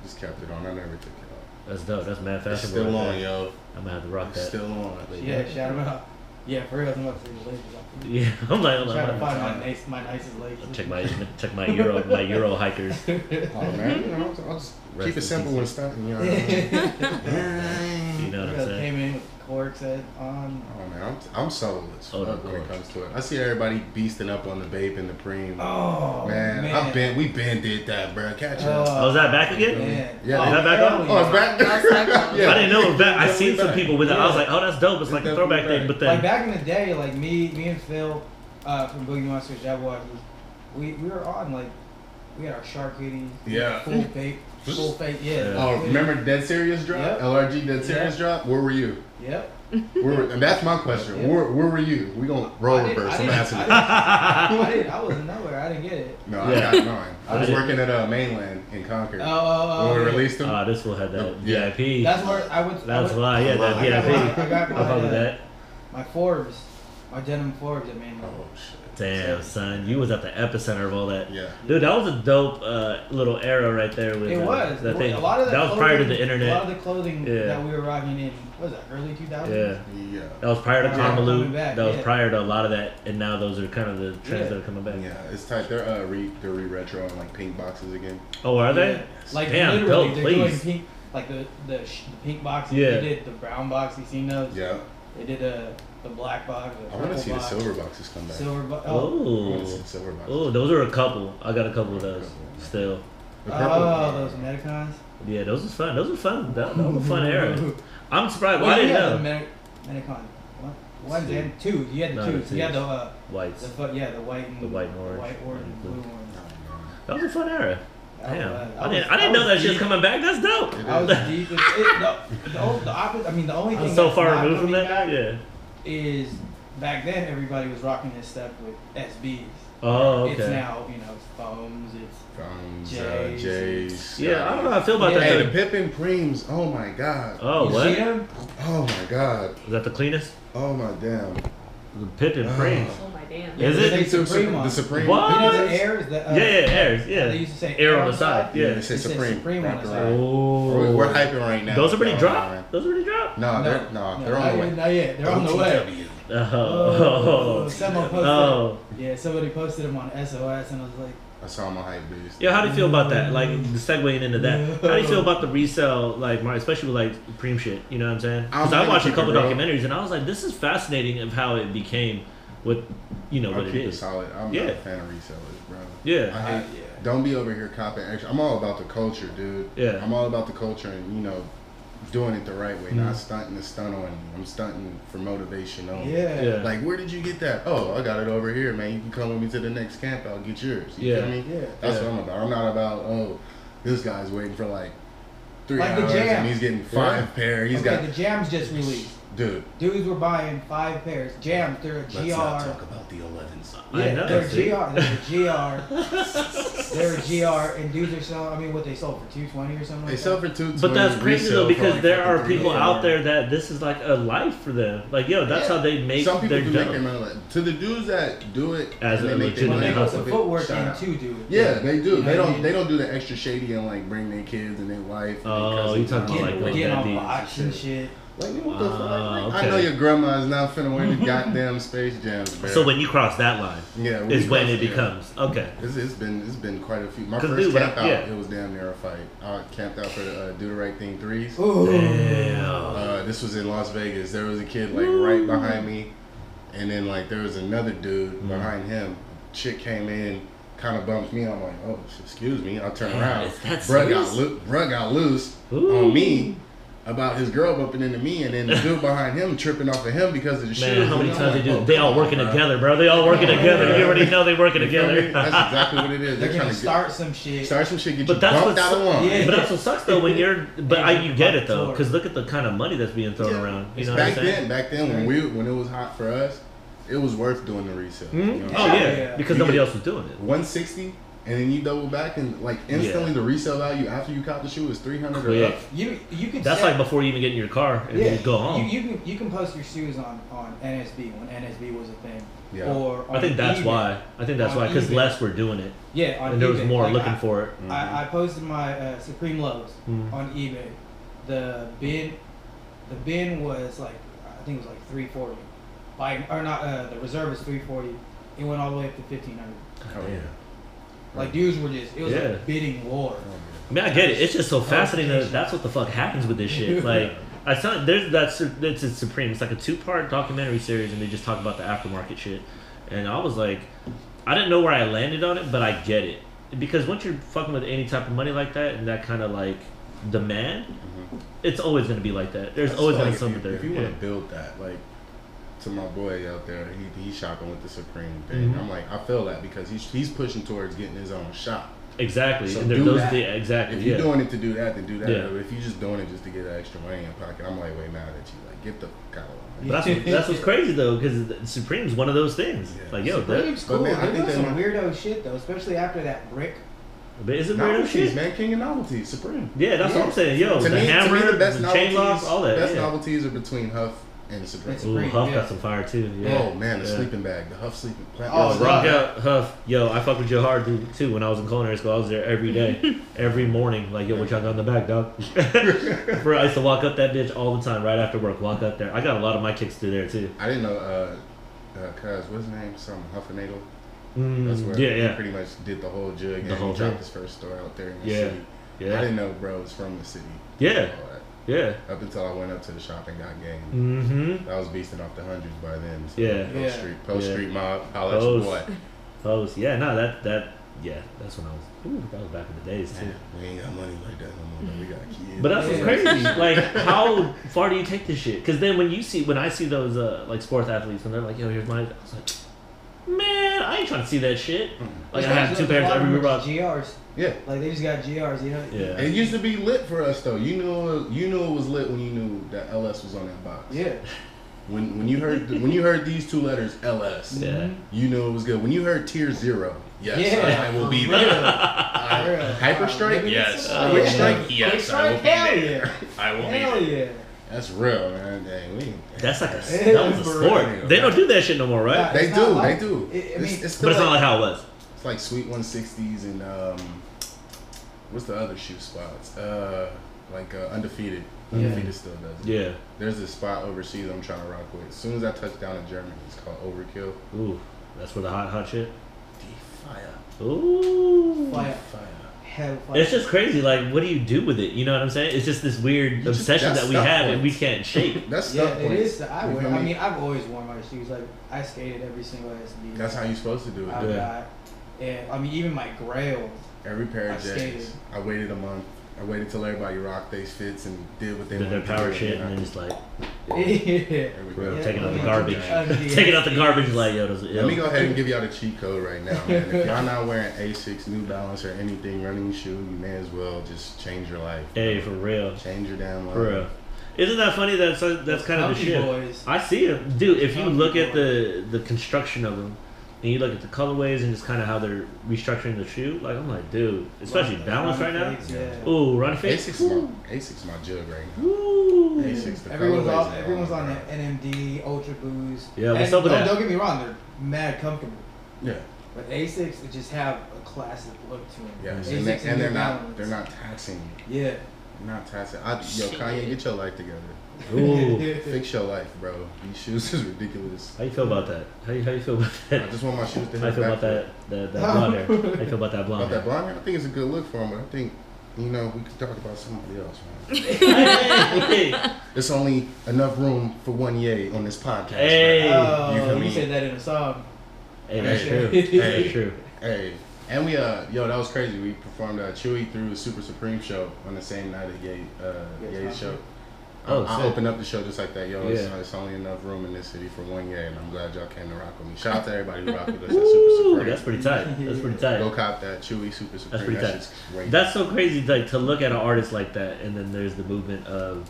S3: just kept it on. I never took it off.
S1: that's dope. That's mad
S3: It's
S1: fashionable.
S3: still
S1: right
S3: on,
S1: there.
S3: yo.
S1: I'm gonna have to rock
S3: It's
S1: that.
S3: still on.
S4: Yeah, shout him out. Yeah, for real. I'm about to say the laces.
S1: Yeah, I'm like,
S4: I'm
S1: hold
S4: trying to find my nice, my nicest laces.
S1: Check my check my euro my euro hikers.
S3: Oh man, you know, I'll just
S1: Rest
S3: keep it simple
S1: peace.
S3: and stuff. You know. What I mean?
S1: You know what I'm saying?
S4: Came in with corks at, on.
S3: Oh man, I'm I'm soulless
S1: Oh,
S3: fuck
S1: no,
S3: when
S1: of
S3: it comes to it. I see everybody beasting up on the Bape and the preem.
S4: Oh
S3: man,
S4: man,
S3: I've been we been did that, bro. Catch up.
S1: Oh, is that back again?
S4: Man.
S3: Yeah,
S1: Is that back
S4: hell
S1: on?
S3: Oh, it's back. Yeah.
S1: I didn't know it was back. I
S3: It's
S1: seen some people with it. I was like, oh, that's dope. It's
S3: It's
S1: like a throwback thing. But then
S4: Like back in the day, like me, me and Phil uh, from Boogie Monsters, Jabberwockies, we we were on like we had our shark hoodies,
S3: Yeah.
S4: full vape, full face, yeah.
S1: Yeah.
S3: Oh, remember Dead Serious drop?
S4: Yep.
S3: LRG Dead Serious drop? Where were you?
S4: Yep.
S3: Where were, and that's my question.
S4: Yeah.
S3: Where, where were you? We gonna roll
S4: I
S3: reverse.
S4: I
S3: I'm asking.
S4: I
S3: you.
S4: didn't- I. I wasn't nowhere. I didn't get it.
S3: No,
S1: Yeah.
S3: I got mine. I was
S1: I
S3: working at uh, Mainland in Concord
S4: Oh, oh, oh,
S3: when we
S4: yeah.
S3: released them.
S1: Ah, this will have that
S3: Yeah.
S1: VIP.
S4: That's where I went. I
S1: That's
S4: went,
S1: why, yeah, that
S3: I got
S1: VIP.
S4: my- I got my,
S1: fuck with
S4: uh,
S1: that.
S4: My Forbes, my denim Forbes at Mainland.
S3: oh shit.
S1: Damn, son, you was at the epicenter of all that.
S3: Yeah.
S1: Dude, that was a dope uh, little era right there. With
S4: It
S1: uh,
S4: was.
S1: that thing.
S4: A lot of
S1: that was prior to the internet.
S4: A lot
S1: internet.
S4: of the clothing
S1: Yeah.
S4: that we were rocking in, was that, early 2000s?
S1: Yeah,
S3: Yeah.
S1: that was prior to
S4: Yeah,
S1: Karma
S4: coming
S1: Loop. That was
S4: yeah.
S1: prior to a lot of that, and now those are kind of the trends
S4: Yeah.
S1: that are coming back.
S3: Yeah, it's tight. They're uh re they're re retro and like pink boxes again.
S1: Oh, are they?
S4: Yeah. Like
S1: Damn,
S4: literally,
S1: dope,
S4: they're
S1: please.
S4: doing pink, like the the, sh- the pink box.
S1: Yeah.
S4: They did the brown box. You seen those?
S3: Yeah.
S4: They did the the black box. The
S3: I want to
S4: purple
S3: see the silver boxes come back.
S4: Silver box. Oh,
S3: I want to see
S1: Oh,
S3: the silver boxes.
S1: oh, those are a couple. I got a couple of those still.
S4: Oh, those Metacons.
S1: Yeah, those was fun. Those were fun. That, that was a fun era. I'm surprised.
S4: Well,
S1: Why
S4: you
S1: didn't
S4: had
S1: know?
S4: the Meta- Metacon. One, one
S1: Two.
S4: and two. You had the
S1: No,
S4: two.
S1: the
S4: You had the uh,
S1: Whites.
S4: the yeah, the white and
S1: The white and orange.
S4: white, orange, and
S1: And
S4: blue
S1: blue.
S4: ones.
S1: That was a fun era.
S4: That
S1: Damn,
S4: was-
S1: I
S4: was-
S1: didn't. I didn't know
S4: was
S1: that shit's
S4: deep-
S1: coming back. That's dope.
S4: I was
S3: is.
S4: deep. In, it, the, the, o- the opposite. I mean, the only
S1: I
S4: thing
S1: so
S4: that's
S1: far
S4: not
S1: removed from that.
S4: back
S1: Yeah.
S4: Is back then everybody was rocking this stuff with SBs.
S1: Oh, okay.
S4: It's now you know it's foams. It's
S3: From
S4: Jays.
S3: uh, Jays.
S1: Yeah, I don't know how I feel about
S4: Yeah.
S1: that.
S3: Hey, the Pippen Preems. Oh my god.
S1: Oh,
S4: you
S1: what?
S4: see
S3: Oh my god.
S1: Is that the cleanest?
S3: Oh my damn.
S1: The Pippen
S3: Oh.
S1: Prince.
S2: Oh damn.
S1: Is it?
S4: they
S3: The
S4: Supreme
S3: The. Supreme.
S1: What?
S4: You know the airs that uh,
S1: Yeah, yeah, airs, yeah.
S4: They used to say
S1: Air on the side, yeah.
S3: Yeah, they say
S4: It
S3: Supreme.
S4: Supreme on the side.
S1: Oh.
S3: We're, we're hyping right now.
S1: Those already
S3: so,
S1: dropped.
S3: uh,
S1: Those already dropped.
S3: No,
S4: No,
S3: they're no,
S4: no,
S3: they're on the way.
S4: Not yet. They're on the way.
S1: Oh.
S4: Someone posted.
S1: Oh.
S4: Yeah, somebody posted them on SOS, and I was like,
S3: I saw my hype beast.
S1: Yeah, how do you feel about that? Like segueing into that, how do you feel about the resale, like especially with like Supreme shit? You know what I'm saying? Because
S3: I'm
S1: watched a couple
S3: it
S1: documentaries and I was like, this is fascinating of how it became, what you know
S3: I'll
S1: what it
S3: keep it
S1: is.
S3: solid. I'm
S1: Yeah.
S3: not a fan of resellers, bro.
S1: Yeah.
S3: I hate.
S4: Uh, yeah.
S3: Don't be over here copying extra. I'm all about the culture, dude.
S1: Yeah.
S3: I'm all about the culture and you know, doing it the right way,
S1: Mhm.
S3: not stunting to stunt on you. I'm stunting for motivation only.
S4: yeah.
S1: Yeah.
S3: Like, where did you get that? Oh, I got it over here, man. You can come with me to the next camp. I'll get yours. You
S1: Yeah.
S3: feel me?
S4: Yeah.
S3: That's
S1: Yeah.
S3: what I'm about. I'm not about oh, this guy's waiting for like three
S4: Like the
S3: hours
S4: jam.
S3: and he's getting five
S1: Yeah.
S3: pair. He's
S4: okay,
S3: got
S4: the jams just released.
S3: Dude.
S4: Dudes were buying five pairs. Jams, they're a
S3: Let's
S4: GR.
S3: not talk about the 11s.
S1: I
S4: Yeah, they're
S1: see?
S4: GR. They're a GR. they're a GR, and dudes are selling. I mean, what they sold for two twenty or something.
S3: They
S4: like
S3: sell
S4: that?
S3: for two.
S1: But that's crazy though because there are people out there that this is like a life for them. Like yo, that's
S3: Yeah.
S1: how they make
S3: Some people
S1: their
S3: do make
S1: dough.
S3: their money. To the dudes that do it
S1: As
S3: and
S1: a
S3: they make their
S1: legitimate
S4: Well,
S3: money
S4: they
S1: hustle.
S4: put
S3: off
S4: the
S3: of it,
S4: footwork
S3: shout
S4: too, dude.
S3: Yeah, they do.
S4: You
S3: they don't. They don't do the extra shady and like bring their kids and their wife. And
S1: Oh, you
S3: cousins
S1: talking about
S3: all
S1: like
S3: that.
S1: those
S4: Getting
S1: deadbeats
S4: on box and shit.
S3: Like what the fuck?
S1: Ah,
S3: Like, I know your grandma is not finna wear the goddamn space jams, bro.
S1: So when you cross that line,
S3: yeah,
S1: is when it
S3: yeah.
S1: becomes okay.
S3: It's, it's been it's been quite a few. My first
S1: dude,
S3: camp
S1: I-
S3: out,
S1: yeah.
S3: it was damn near a fight. I camped out for the uh, Do the Right Thing threes.
S1: Damn.
S3: Uh, this was in Las Vegas. There was a kid like right behind me, and then like there was another dude
S1: Mm.
S3: behind him. Chick came in, kind of bumps me. I'm like, oh, excuse me. I turn
S1: Damn,
S3: around.
S1: is that
S3: Bruh got,
S1: serious?
S3: loo- got loose
S1: Ooh.
S3: on me about his girl bumping into me, and then the dude behind him tripping off of him because of the shoes.
S1: Man, how many
S3: And I'm
S1: times they do?
S3: oh,
S1: they all
S3: come on,
S1: working
S3: bruh.
S1: together, bro. They all working
S3: Come
S1: together.
S3: bro.
S1: You already know they working
S3: You feel me?
S1: together.
S3: That's exactly what it is.
S4: They're
S3: They're
S4: gonna
S3: trying to
S4: start some shit.
S3: start some shit, get
S1: But
S3: you
S1: that's
S3: bumped
S1: what's-
S3: out of line.
S4: Yeah.
S1: But that's what sucks though when you're. But I, you get it though, because look at the kind of money that's being thrown
S3: Yeah.
S1: around. You
S4: It's
S1: know what I'm
S3: back then, back then when we when it was hot for us, it was worth doing the resale.
S1: Mhm.
S3: You know
S1: Oh yeah.
S4: Yeah.
S1: because
S3: You
S1: nobody else was doing it.
S3: 160 and then you double back and like instantly the resale value after you cop the shoe is 300 or
S1: Quick.
S3: up.
S4: You you can
S1: That's
S4: set-
S1: like before you even get in your car and
S4: yeah,
S1: you go home.
S4: You, you can you can post your shoes on on NSB when NSB was a thing.
S3: Yeah.
S4: Or
S1: I think that's
S4: eBay.
S1: why. I think that's
S4: On
S1: why because less were doing it,
S4: Yeah, on
S1: and there was more
S4: Like,
S1: looking
S4: I,
S1: for it.
S4: I, I posted my uh, Supreme lows
S1: Mhm.
S4: on eBay. The bin, the bin was like I think it was like three forty. By or not uh, the reserve is three forty. It went all the way up to fifteen hundred.
S3: Oh yeah.
S4: Like dudes were just it was
S1: Yeah.
S4: a bidding war.
S1: I mean, I get it. It's just so fascinating that that's what the fuck happens with this shit. Like, I saw there's that su- it's a Supreme. It's like a two part documentary series, and they just talk about the aftermarket shit. And I was like, I didn't know where I landed on it, but I get it because once you're fucking with any type of money like that and that kind of like demand,
S3: Mhm.
S1: it's always gonna be like that. There's
S3: I just
S1: always
S3: feel
S1: gonna be something there.
S3: If you want to build that, like to my boy out there, he he's shopping with the Supreme thing.
S1: Mhm.
S3: I'm like, I feel that because he's he's pushing towards getting his own shop.
S1: Exactly.
S3: So
S1: and
S3: do
S1: those
S3: that.
S1: the exactly.
S3: If you're doing it to do that, then do that.
S1: Yeah.
S3: But if you're just doing it just to get that extra money in your pocket, I'm like way mad at you. Like, get the fuck out of line.
S1: But that's what, that's what's crazy though, because Supreme's one of those things.
S3: Yeah.
S1: Like, yo, that,
S4: Supreme's cool.
S3: man, I think
S4: some
S3: might-
S4: weirdo shit though, especially after that brick.
S1: but is it weird
S3: Novelties,
S1: shit?
S3: man, king of novelties, Supreme.
S1: Yeah, that's what I'm saying. Yo,
S3: to
S1: the
S3: me,
S1: hammer,
S3: to me, the best
S1: the chain
S3: novelties,
S1: locks, all that.
S3: best
S1: yeah.
S3: novelties are between Huff and Supreme.
S4: It's
S1: Ooh,
S4: Supreme,
S1: Huff
S4: yeah.
S1: got some fire too. Yeah.
S3: Oh man, the
S1: Yeah.
S3: sleeping bag, the Huff sleeping. Plant-
S4: Oh,
S1: Yo, rock
S4: yeah.
S1: out Huff. Yo, I fuck with Joe hard dude, too. When I was in culinary school, I was there every day, every morning. Like, yo, what y'all got in the back, dog? Bro, I used to walk up that bitch all the time, right after work. Walk up there. I got a lot of my kicks through there too.
S3: I didn't know. Uh, uh, cuz what's his name? Some Huffinator.
S1: Mm,
S3: That's where
S1: yeah,
S3: he
S1: yeah,
S3: pretty much did the whole jug and
S1: whole
S3: he dropped his first store out there in the
S1: Yeah.
S3: city.
S1: Yeah.
S3: I didn't know bro was from the city.
S1: yeah,
S3: All that.
S1: Yeah.
S3: Up until I went up to the shop and got game.
S1: Mm-hmm.
S3: I was beasting off the hundreds by then. So
S1: Yeah.
S3: Post
S4: Yeah.
S3: Street, Post
S1: Yeah.
S3: Street Mob, holla at your
S1: Post.
S3: boy.
S1: Post. Yeah, no, that that yeah, that's when I was. Ooh, that was back in the days too.
S3: Man, we ain't got money like that no more. though. We got kids.
S1: But that's what's
S4: Yeah.
S1: crazy. Like, how far do you take this shit? Because then when you see, when I see those uh, like sports athletes, and they're like, "Yo, here's my," I was like, "Man, I ain't trying to see that shit." Like, I have two pairs every Reebok.
S4: GRs.
S3: Yeah.
S4: Like they just got GRs, you know.
S1: Yeah.
S3: It used to be lit for us though. You knew you knew it was lit when you knew that LS was on that box.
S4: Yeah.
S3: When when you heard when you heard these two letters LS,
S1: Yeah.
S3: You knew it was good. When you heard tier zero, yes,
S4: Yeah.
S3: I will be
S4: For
S3: there.
S4: real.
S3: I- Hyper Strike, yes.
S4: it's-
S3: Quick
S4: yeah.
S3: Strike,
S4: Quick
S3: yes. I
S4: Strike,
S3: will be
S4: hell
S3: there.
S4: yeah.
S3: I will be
S4: Hell
S3: there.
S4: yeah.
S3: That's real, man. Dang, we.
S1: That's like a that was a sport.
S3: real.
S1: They don't do that shit no more, right?
S4: Yeah.
S3: They do,
S4: not
S3: they do.
S4: it- I
S3: it's,
S4: mean-
S3: it's still
S1: But it's
S3: like,
S1: not like how it was.
S3: it's like sweet 160s and um, what's the other shoe spots? Uh, like uh, undefeated.
S4: Yeah.
S3: Undefeated still does it.
S1: Yeah.
S3: There's this spot overseas I'm trying to rock with. As soon as I touch down in Germany, it's called Overkill.
S1: Ooh, that's where the hot hot shit.
S3: Fire.
S1: Ooh.
S4: Fire.
S3: Fire.
S4: Hell fire.
S1: It's just crazy. Like, what do you do with it? You know what I'm saying? It's just this weird
S3: You just-
S1: obsession that we
S3: stuff
S1: have and we can't shake.
S3: That's
S4: yeah,
S3: stuff
S4: it
S3: points.
S4: is. I
S3: You
S4: wear. I mean, I've always worn my shoes. Like I skated every single SB.
S3: That's how you're supposed to do it.
S4: I
S1: Yeah.
S4: got, and I mean, even my grail.
S3: Every pair
S4: I
S3: of
S4: skated.
S3: I waited a month. I waited till everybody rocked these fits and did what they
S1: Did their
S3: wanted to
S1: power
S3: do,
S1: shit
S3: and
S1: and
S3: I-
S1: then just like
S4: yeah.
S3: There we
S1: Bro,
S3: go.
S1: taking out the garbage. Taking out the garbage like yo, does it,
S3: Let me go ahead and give y'all the cheat code right now, man. If y'all not wearing Asics, New Balance, or anything running shoe, you may as well just change your life.
S1: Hey, for real.
S3: Change your damn life.
S1: For real. Isn't that funny? That's that's kind of the shit.
S4: Boys.
S1: I see it, dude. If you look at the the construction of them, and you look at the colorways and just kind of how they're restructuring the shoe, like I'm like, dude, especially
S4: Run-
S1: balance
S4: run
S1: right now.
S4: fades, Yeah.
S1: Ooh, run face.
S3: Asics, my Asics, my jug right now.
S1: Ooh.
S3: Asics, the
S4: Everyone's
S3: colorways
S4: on, everyone's
S3: on,
S4: on the. NMD Ultra Boost.
S1: Yeah, what's
S4: And
S1: up with
S4: don't,
S1: that?
S4: Don't get me wrong, they're mad comfortable.
S3: Yeah,
S4: But Asics they just have a classic look to them.
S3: yes,
S4: Asics
S3: and, they, and they're
S4: New
S3: not
S4: Balance.
S3: they're not taxing you.
S4: Yeah.
S3: They're not taxing. I, yo, Kanye, get your life together.
S1: Ooh.
S3: Fix your life, bro. These shoes is ridiculous.
S1: How you feel about that? How you, how you feel about that?
S3: I just want my shoes to
S1: How you feel about that that, that blonde hair? How you feel about that blonde
S3: About that
S1: hair?
S3: blonde hair, I think it's a good look for him, but I think, you know, we could talk about somebody else, man.
S1: hey,
S3: There's only enough room for one yay on this podcast.
S1: Hey.
S3: man.
S4: Oh,
S3: You feel me?
S4: said that in a song.
S1: hey, that's
S3: Hey.
S1: true.
S3: Hey.
S1: That's true.
S3: Hey, And we uh yo that was crazy. We performed uh, Chewy through the Super Supreme show on the same night of Ye uh
S4: Yeah,
S3: Ye's show.
S1: Oh,
S3: I
S1: sick.
S3: opened up the show just like that. Yo, it's,
S1: Yeah.
S3: it's only enough room in this city for one Ye, and I'm glad y'all came to rock with me. Shout out to everybody who rocked with us at Super Supreme.
S1: that's pretty tight. That's pretty tight.
S3: Go cop that Chewy Super Supreme.
S1: That's pretty
S3: that
S1: tight.
S3: shit's great.
S1: That's so crazy, like to look at an artist like that, and then there's the movement of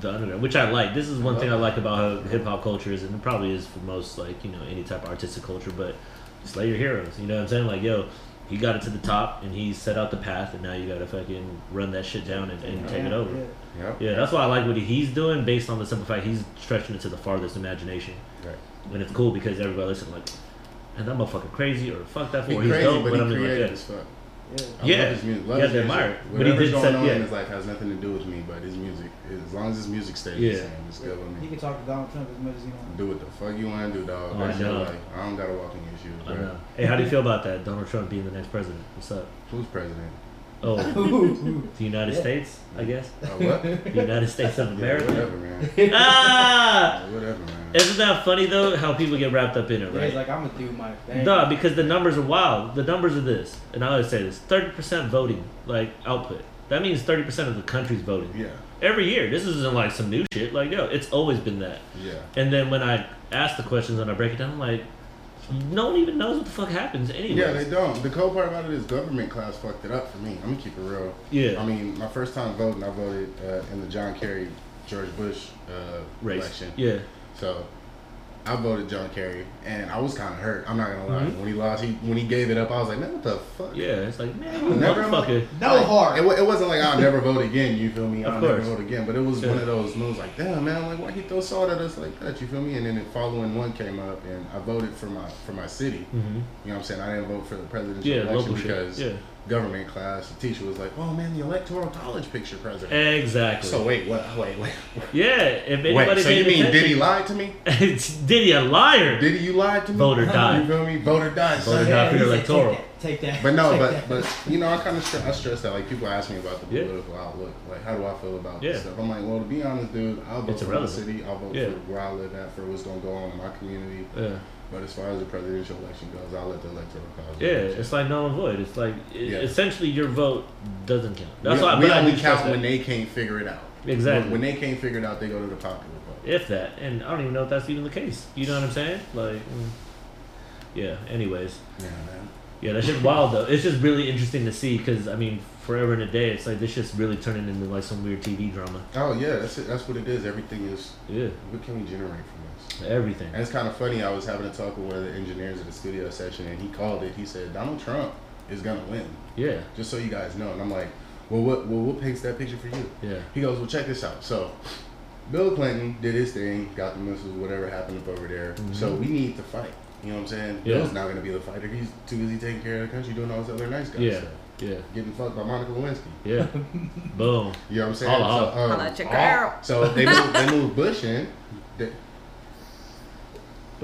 S1: the underground, which I like. This is one thing I like about hip hop culture is, and it probably is for most like you know any type of artistic culture, but slay your heroes. You know what I'm saying? Like yo, he got it to the top, and he set out the path, and now you gotta fucking run that shit down and, and take it over.
S4: Yeah.
S3: Yep.
S1: Yeah, that's why I like what he's doing, based on the simple fact he's stretching it to the farthest imagination,
S3: Right.
S1: and it's cool because everybody listen like, man, that motherfucker crazy or fuck that
S3: He
S1: fool, he's
S3: crazy,
S1: dope,
S3: but
S1: but
S3: he
S1: I'm just like,
S3: creative
S1: yeah.
S3: as fuck.
S4: Yeah.
S3: I
S1: Yeah.
S3: love his music. Love
S1: You
S3: his music.
S1: admire it. But he
S3: Whatever's going
S1: set-
S3: on
S1: yeah.
S3: in his life has nothing to do with me, but his music, as long as his music stays
S1: Yeah.
S3: the same, it's good with
S4: He
S3: me.
S4: can talk to Donald Trump as much as he wants.
S3: Do what the fuck you want to do, dog.
S1: Oh, I know.
S3: like, I don't gotta walk in your shoes,
S1: I
S3: bro.
S1: know. Hey, how do you feel about that? Donald Trump being the next president. What's up?
S3: Who's president?
S1: Oh, the United
S4: Yeah.
S1: States, I guess.
S3: Uh, what?
S1: The United States of
S3: Yeah,
S1: America.
S3: whatever, man.
S1: ah!
S3: Yeah, whatever, man.
S1: Isn't that funny though? How people get wrapped up in it,
S4: Yeah, he's
S1: right?
S4: like, I'm gonna do my thing.
S1: Duh, because the numbers are wild. The numbers are this, and I always say this: thirty percent voting, like output. That means thirty percent of the country's voting
S3: Yeah,
S1: every year. This isn't like some new shit. Like, yo, it's always been that.
S3: yeah.
S1: And then when I ask the questions and I break it down, I'm like, no one even knows what the fuck happens anyway.
S3: Yeah, they don't. The cool part about it is government class fucked it up for me. I'm gonna keep it real.
S1: Yeah.
S3: I mean, my first time voting, I voted uh, in the John Kerry, George Bush uh,
S1: Race.
S3: election.
S1: Yeah.
S3: So I voted John Kerry, and I was kind of hurt. I'm not gonna lie.
S1: Mhm.
S3: When he lost, he when he gave it up, I was like, man, what the fuck?
S1: Yeah. It's like, man, you
S3: Never
S1: motherfucker.
S4: No heart.
S3: It, it wasn't like I'll never vote again. You feel me?
S1: Of
S3: I'll
S1: course.
S3: never vote again. But it was
S1: Sure.
S3: one of those moves like, damn man, like why he throw salt at us like that? You feel me? And then the following one came up, and I voted for my for my city.
S1: hmm
S3: You know what I'm saying? I didn't vote for the presidential
S1: Yeah,
S3: election
S1: local shit.
S3: because
S1: Yeah.
S3: Government class, the teacher was like, "Oh man, the electoral college picture president."
S1: Exactly.
S3: So wait, what? Wait, wait,
S1: yeah. If anybody
S3: wait. So you
S1: paid
S3: mean
S1: attention-
S3: Diddy lied to me?
S1: Diddy a liar?
S3: Diddy, you lied to me?
S1: Vote or die.
S3: You feel me? Voter died. die.
S1: Vote or
S3: son.
S1: die. for the electoral.
S4: Take that. Take that.
S3: But no,
S4: take
S3: but
S4: that.
S3: but you know, I kind of I stress that. Like people ask me about the
S1: Yeah.
S3: political outlook. Like, how do I feel about
S1: Yeah.
S3: this stuff? I'm like, well, to be honest, dude, I'll vote
S1: It's
S3: for
S1: irrelevant.
S3: my city. I'll vote
S1: Yeah.
S3: for where I live at, for what's gonna go on in my community.
S1: Yeah.
S3: But as far as the presidential election goes, I'll let the electoral college.
S1: Yeah,
S3: it.
S1: it's like null and void. It's like i
S3: Yeah.
S1: essentially your vote doesn't count. That's
S3: we,
S1: why
S3: we only count when
S1: that.
S3: they can't figure it out.
S1: Exactly.
S3: When, when they can't figure it out, they go to the popular vote.
S1: if that, and I don't even know if that's even the case. You know what I'm saying? Like, mm. yeah. Anyways,
S3: Yeah, man.
S1: yeah, that's just wild though. It's just really interesting to see because I mean, forever and a day, it's like this just really turning into like some weird TV drama.
S3: Oh yeah, that's it. That's what it is. Everything is.
S1: Yeah,
S3: What can we generate?
S1: Everything.
S3: And it's kind of funny. I was having a talk with one of the engineers at the studio session, and he called it. He said Donald Trump is gonna win.
S1: Yeah,
S3: Just so you guys know. And I'm like, well, what? Well, what paints that picture for you?
S1: yeah,
S3: He goes, well, check this out. So, Bill Clinton did his thing, got the missiles, whatever happened up over there.
S1: Mhm.
S3: So we need to fight. You know what I'm saying?
S1: Yeah.
S3: Bill's not gonna be the fighter. He's too busy taking care of the country, doing all this other nice guy
S1: Yeah.
S3: stuff.
S1: yeah,
S3: Getting fucked by Monica Lewinsky.
S1: yeah. Boom.
S3: You know what I'm saying?
S1: Holla, holla.
S3: So, um,
S2: Holla at your girl.
S3: so they moved, they moved Bush in. They-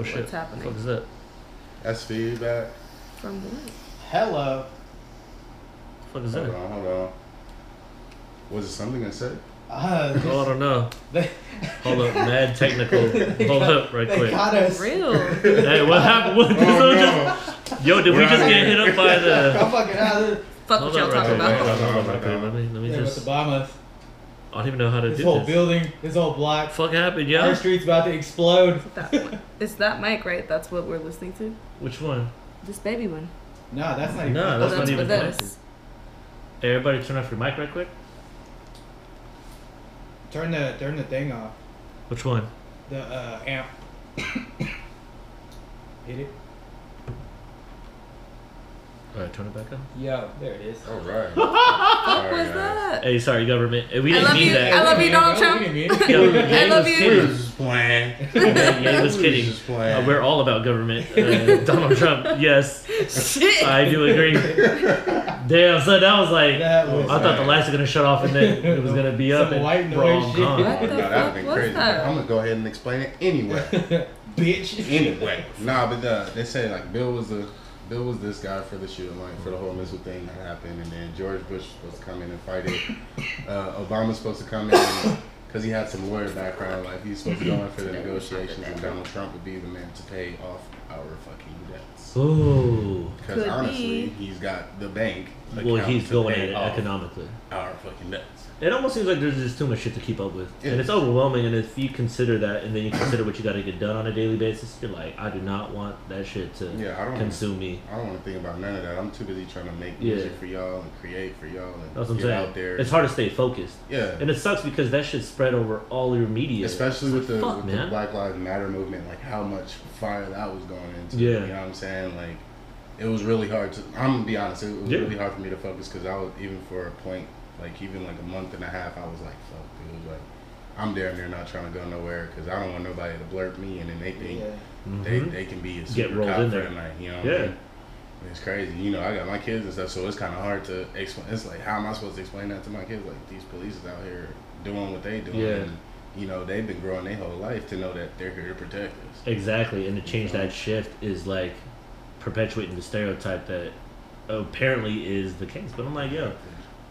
S1: Oh shit.
S2: What's happening?
S1: What the fuck is that?
S3: That's feedback.
S2: From what?
S4: Hello.
S1: What is
S3: Hold
S1: that?
S3: on, hold on. Was it something I said?
S4: Uh,
S1: Oh, I don't know.
S4: they,
S1: Hold up, mad technical. Hold
S4: got-
S1: up, right
S4: they
S1: quick.
S4: got us.
S2: Real.
S1: Hey, what happened? What,
S3: Oh, no.
S1: just, yo, did we
S3: We're
S1: just get
S3: here.
S1: hit up by the?
S4: I'm fucking out of.
S2: Fuck
S1: Hold
S2: what y'all
S1: up, right
S2: talking
S1: quick,
S2: about.
S1: right, hold up,
S3: No,
S1: right
S3: no,
S1: quick. Let me, let me
S4: They're
S1: just.
S4: to bomb us.
S1: I don't even know how to do
S4: This
S1: do
S4: whole
S1: this.
S4: building, this whole block,
S1: Fuck happened,
S4: our
S1: yo?
S4: street's about to explode.
S2: That, it's that mic, right? That's what we're listening to?
S1: Which one?
S2: This baby one.
S4: Nah, that's not even.
S1: No,
S2: Oh,
S1: that's
S2: that's
S1: not
S2: for
S1: even
S2: this.
S1: Hey, everybody, turn off your mic right quick.
S4: Turn the turn the thing off.
S1: Which one?
S4: The uh, amp. Hit it.
S1: All right, turn it back on.
S4: Yo, there it is.
S3: All right.
S2: What was
S3: guys.
S2: that?
S1: Hey, sorry, government. We didn't
S2: love
S1: mean
S2: you.
S1: that.
S2: I love you, Donald Trump.
S4: we didn't mean it.
S1: Yo,
S2: I
S1: Ye
S2: love
S1: was
S2: you.
S1: kidding.
S3: just playing.
S1: Ye was kidding.
S3: Just playing.
S1: Uh, we're all about government. Uh, Donald Trump, yes,
S2: Shit.
S1: I do agree. Damn, so that was like,
S4: That was
S1: I thought the lights were gonna shut off and then it was gonna be up
S4: Some
S1: and
S4: white
S1: we're all
S4: noise shit.
S1: gone.
S2: What the
S3: no, that'd
S2: fuck
S3: been
S2: was
S3: crazy.
S2: that?
S3: I'm gonna go ahead and explain it anyway.
S4: bitch.
S3: anyway, nah, but uh, they say like Bill was a Bill was this guy for the shooting, like for the whole missile thing that happened, and then George Bush was supposed to come in and fight it. Uh, Obama's supposed to come in because he had some lawyer background. Like he's supposed to go in for the negotiations, and Donald Trump would be the man to pay off our fucking debts.
S1: Ooh.
S3: Because
S2: Could
S3: honestly,
S2: be.
S3: he's got the bank.
S1: Well,
S3: account
S1: he's
S3: to
S1: going
S3: pay
S1: at
S3: off
S1: economically.
S3: Our fucking debts.
S1: It almost seems like there's just too much shit to keep up with,
S3: Yeah.
S1: and it's overwhelming. And if you consider that, and then you consider what you got to get done on a daily basis, you're like, I do not want that shit to
S3: Yeah, I don't.
S1: consume me.
S3: I don't want to think about none of that. I'm too busy trying to make
S1: Yeah.
S3: music for y'all and create for y'all and
S1: That's what I'm saying.
S3: out there.
S1: It's hard to stay focused,
S3: Yeah.
S1: and it sucks because that shit spread over all your media.
S3: Especially with the,
S1: Fuck,
S3: with the. Black Lives Matter movement, like how much fire that was going into.
S1: Yeah.
S3: You know what I'm saying? Like, it was really hard to. I'm gonna be honest. It was
S1: Yeah.
S3: really hard for me to focus because I was even for a point, like even like a month and a half, I was like, fuck, dude. It was like, I'm damn near not trying to go nowhere because I don't want nobody to blurt me and then they think
S4: Yeah.
S3: they,
S1: Mhm.
S3: they can be a
S1: Get
S3: super
S1: rolled
S3: cop
S1: in
S3: for the night. You know? What
S1: Yeah.
S3: I mean? It's crazy. You know, I got my kids and stuff, so it's kind of hard to explain. It's like, how am I supposed to explain that to my kids? Like, these police is out here doing what they doing.
S1: Yeah.
S3: And, you know, they've been growing their whole life to know that they're here to protect us.
S1: Exactly, and to change that shift is like perpetuating the stereotype that apparently is the case. But I'm like, yo,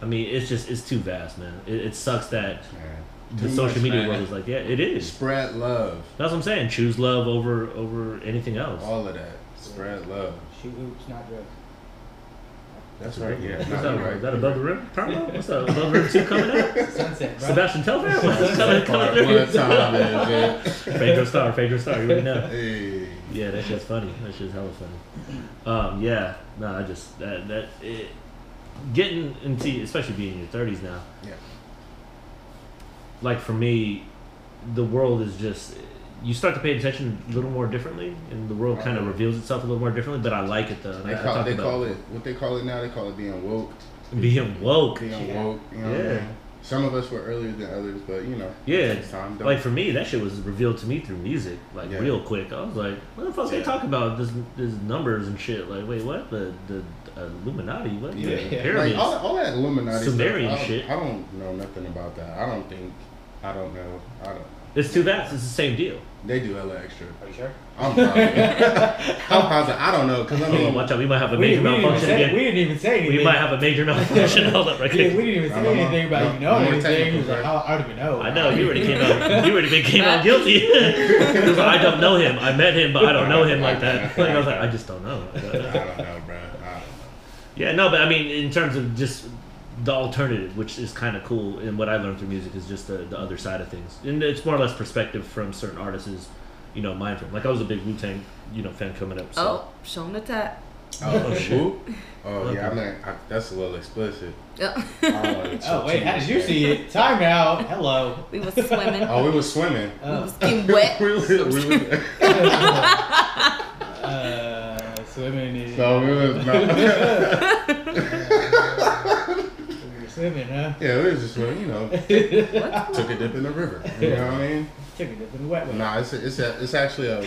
S1: I mean, it's just it's too vast, man. It, it sucks that
S3: Man.
S1: the
S3: Too
S1: social
S3: much,
S1: media
S3: man.
S1: world is like, yeah, it is.
S3: Spread love.
S1: That's what I'm saying. Choose love over over anything else.
S3: All of that. Spread love.
S4: Shoot hoops, not drugs.
S3: That's right. Yeah.
S1: What's
S3: not
S1: that?
S3: right.
S1: Is that above the rim? Carlo? What's that? Above the rim two coming out?
S4: Sunset, bro.
S1: Sebastian Telfair? What's coming, coming
S3: Part
S1: through?
S3: one time, man.
S1: Pedro Star, Pedro Star. You already know.
S3: Hey.
S1: Yeah, that shit's funny. That shit's hella funny. Um, yeah, no, I just that that it, getting into especially being in your thirties now.
S3: Yeah.
S1: Like for me, the world is just you start to pay attention a little more differently, and the world kind of
S3: Uh-huh.
S1: reveals itself a little more differently. But I like it though.
S3: They
S1: I, I
S3: call,
S1: talk
S3: they call it what they call it now. They call it being woke.
S1: being woke.
S3: Being
S4: Yeah.
S3: woke. You know what I
S1: Yeah.
S3: mean? Some of us were earlier than others, but you know,
S1: Yeah.
S3: time.
S1: Like for me, that shit was revealed to me through music, like
S3: Yeah.
S1: real quick. I was like, "What the fuck they
S3: Yeah.
S1: talk about? This, this numbers and shit." Like, wait, what? The the Uh, Illuminati? What?
S3: Yeah,
S4: Yeah.
S1: pyramids?
S3: Like all, all that Illuminati
S1: Sumerian
S3: stuff, I,
S1: shit.
S3: I don't know nothing about that. I don't think. I don't know. I don't.
S1: It's too vast. It's the same deal.
S3: They do hella extra.
S4: Are you sure?
S3: I'm positive. I'm positive. I don't know because I
S1: Hold on,
S3: mean,
S1: watch out. We might have a
S4: We,
S1: major
S4: we, didn't even
S1: malfunction
S4: say, we didn't even say anything.
S1: We might have a major malfunction. Hold up, right
S4: Yeah, we didn't even say
S3: I'm
S4: anything about you know
S3: I'm
S4: anything. He like,
S3: bro.
S4: I, I don't even know.
S1: I know you already came out. You already been came out guilty. Like, I don't know him. I met him, but I don't know him like that. Like I was like, I just don't know.
S3: I don't know, bro. I don't know.
S1: Yeah, no, but I mean, in terms of just the alternative, which is kind of cool, and what I learned through music is just the, the other side of things, and it's more or less perspective from certain artists. Is you know, mind from like I was a big Wu Tang, you know, fan coming up. So.
S2: Oh, show him the tap.
S3: Oh,
S1: Oh,
S3: oh
S1: shit.
S3: shit. Oh yeah, I
S1: Okay.
S3: mean I, that's a little explicit.
S2: Yeah.
S3: I
S4: Oh wait,
S3: too
S4: how did you see it? Time out. Hello.
S2: we was swimming.
S3: Oh, we was swimming.
S2: We
S4: Oh.
S2: was getting wet.
S3: we was, we was,
S4: uh, swimming is.
S3: so we was
S4: we were swimming, huh?
S3: yeah, we was just swimming. You know, took a dip in the river. You know what I mean?
S4: Took a dip in the wet one.
S3: Nah, it's a, it's a, it's actually a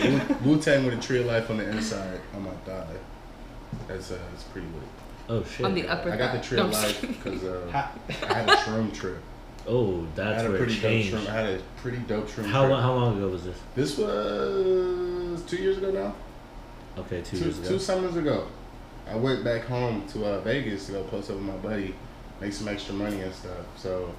S3: Wu Tang with a tree of life on the inside on my thigh. That's uh, it's pretty lit.
S1: Oh shit.
S2: On the upper
S3: I got the tree of
S2: I'm
S3: life because uh, I had a shroom trip.
S1: Oh,
S3: I
S1: that's
S3: had a
S1: where it
S3: pretty dope
S1: changed.
S3: shroom. I had a pretty dope shroom.
S1: How
S3: trip.
S1: long? How long ago was this?
S3: This was two years ago now.
S1: Okay, two,
S3: Two,
S1: years ago.
S3: two summers ago. I went back home to uh, Vegas to go post up with my buddy, make some extra money and stuff. So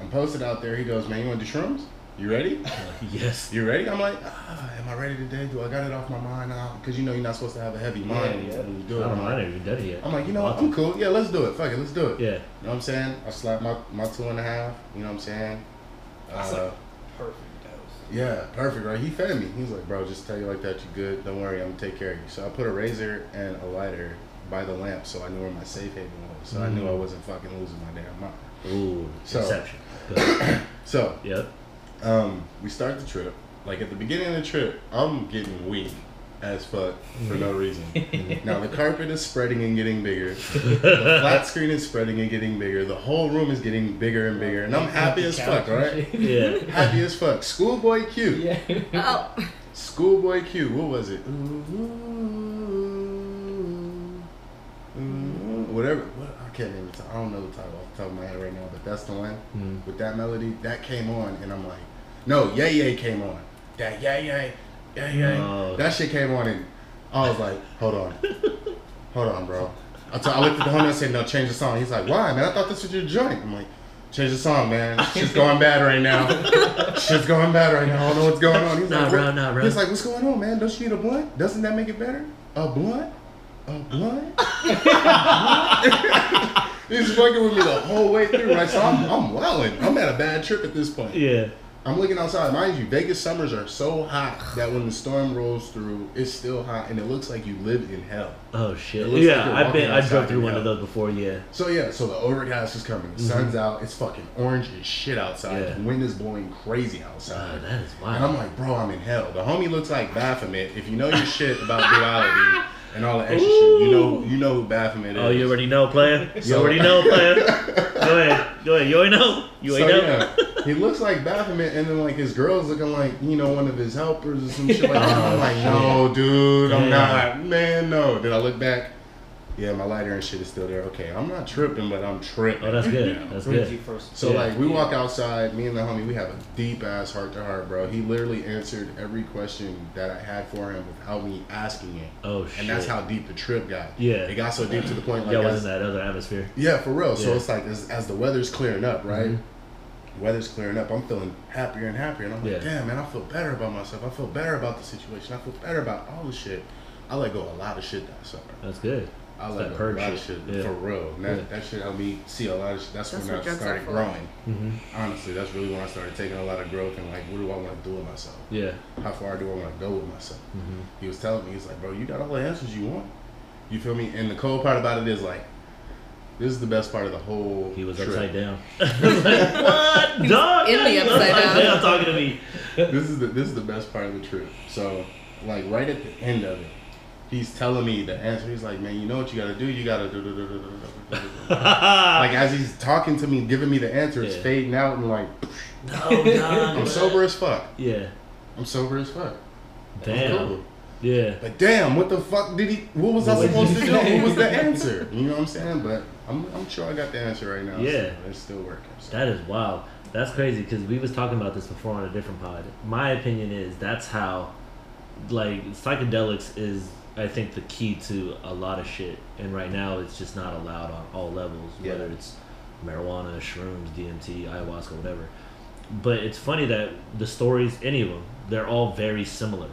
S3: I'm posted out there. He goes, "Man, you want to do shrooms? You ready?
S1: Uh, yes.
S3: You ready?" I'm like, ah, "Am I ready today? Do I got it off my mind now? Because you know you're not supposed to have a heavy mind
S4: Yeah,
S3: when you do it."
S1: don't. I
S3: like,
S1: never even done it yet.
S3: I'm like, you know what? I'm cool. Yeah, let's do it. Fuck it, let's do it.
S1: Yeah.
S3: You know what I'm saying? I slapped my, my two and a half. You know what I'm saying? Uh,
S4: like perfect dose.
S3: Yeah, perfect, right? He fed me. He was like, bro, just tell you like that, you good. Don't worry, I'm gonna take care of you. So I put a razor and a lighter by the lamp so I knew where my safe haven was. So I knew I
S1: Mm.
S3: wasn't fucking losing my damn mind.
S1: Ooh,
S3: So-
S1: Inception.
S3: So,
S1: yep.
S3: um, we start the trip. Like at the beginning of the trip, I'm getting weak as fuck for no reason. now the carpet is spreading and getting bigger. The flat screen is spreading and getting bigger. The whole room is getting bigger and bigger. And I'm happy as fuck, right?
S1: Yeah.
S3: Happy as fuck. Schoolboy Q.
S4: Yeah.
S2: Oh,
S3: Schoolboy Q. What was it? Whatever. What, I can't even. T- I don't know the title off the top of my head right now, but that's the one
S1: Mm.
S3: with that melody that came on, and I'm like, no, yay yay came on. That yay yay, yay.
S1: Oh.
S3: That shit came on, and I was like, hold on, hold on, bro. I, t- I looked at the homie and said, no, change the song. He's like, why, man? I thought this was your joint. I'm like, change the song, man. Shit's going bad right now. Shit's going bad right now. I don't know what's going on. He's
S1: Nah,
S3: like,
S1: bro, nah, bro.
S3: He's like, what's going on, man? Don't you need a blunt? Doesn't that make it better? A blunt? A blunt? He's fucking with me the whole way through, right? So I'm, I'm welling. I'm at a bad trip at this point.
S1: Yeah.
S3: I'm looking outside. Mind you, Vegas summers are so hot that when the storm rolls through, it's still hot, and it looks like you live in hell.
S1: Oh shit.
S3: It looks like
S1: Yeah, I've been. I drove through one of those before. Yeah.
S3: So yeah, so the overcast is coming. The sun's out. It's fucking orange as shit outside.
S1: Mm-hmm. Yeah.
S3: The wind is blowing crazy
S1: Oh,
S3: outside.
S1: that is
S3: and I'm like, bro, I'm in hell. The homie looks like Baphomet. If you know your shit about duality and all the extra shit, you know you know who Baphomet is.
S1: Oh, you already know, player. You
S3: So-
S1: already know, player. Go ahead. Go ahead. You already know. You
S3: So
S1: already know.
S3: yeah, he looks like Baphomet, and then like his girl's looking like you know one of his helpers or some shit like that. I'm
S1: Oh,
S3: like, no, dude, I'm
S1: Damn.
S3: not, man, no. Then I look back, yeah, my lighter and shit is still there. Okay, I'm not tripping, but I'm tripping.
S1: Oh, that's good.
S3: Yeah.
S1: That's good.
S3: So
S1: Yeah.
S3: like we walk outside, me and the homie, we have a deep ass heart to heart, bro. He literally answered every question that I had for him without me asking it,
S1: Oh shit.
S3: and that's how deep the trip got.
S1: Yeah.
S3: it got so deep to the point like
S1: Yeah, was in that other atmosphere.
S3: yeah, for real. So
S1: Yeah.
S3: it's like as, as the weather's clearing up, right?
S1: Mhm.
S3: Weather's clearing up. I'm feeling happier and happier, and I'm like,
S1: Yeah.
S3: damn, man, I feel better about myself. I feel better about the situation. I feel better about all the shit. I let go a lot of shit that summer.
S1: That's good.
S3: I
S1: It's
S3: let
S1: that
S3: a
S1: purge
S3: lot of
S1: shit.
S3: shit
S1: Yeah.
S3: for real. And that,
S1: Yeah.
S3: that shit helped me see a lot of shit. That's,
S2: That's
S3: when I started growing.
S1: Mm-hmm.
S3: Honestly, that's really when I started taking a lot of growth and like, what do I want to do with myself?
S1: Yeah.
S3: How far do I want to go with myself?
S1: Mm-hmm.
S3: He was telling me, he's like, bro, you got all the answers you want. You feel me? And the cool part about it is like, this is the best part of the whole.
S1: He was
S3: trip.
S1: upside down. I like, what? Dog?
S2: in the
S1: You
S2: upside down.
S1: talking to me.
S3: this is the this is the best part of the trip. So, like right at the end of it, he's telling me the answer. He's like, "Man, you know what you gotta do? You gotta do." do, do, do, do, do, do, do." like as he's talking to me, giving me the answer, it's
S1: Yeah.
S3: fading out, and like
S1: no, dog.
S3: I'm sober as fuck.
S1: Yeah.
S3: I'm sober as fuck. I'm
S1: Damn.
S3: cool.
S1: Yeah.
S3: But damn, what the fuck did he? What was I
S1: What
S3: supposed
S1: did
S3: to
S1: you
S3: do?
S1: say?
S3: What was the answer? You know what I'm saying? But I'm I'm sure I got the answer right now.
S1: Yeah.
S3: so it's still working. So.
S1: That is wild. That's crazy because we was talking about this before on a different pod. My opinion is that's how, like, psychedelics is I think the key to a lot of shit. And right now it's just not allowed on all levels,
S3: Yeah.
S1: whether it's marijuana, shrooms, DMT, ayahuasca, whatever. But it's funny that the stories, any of them, they're all very similar.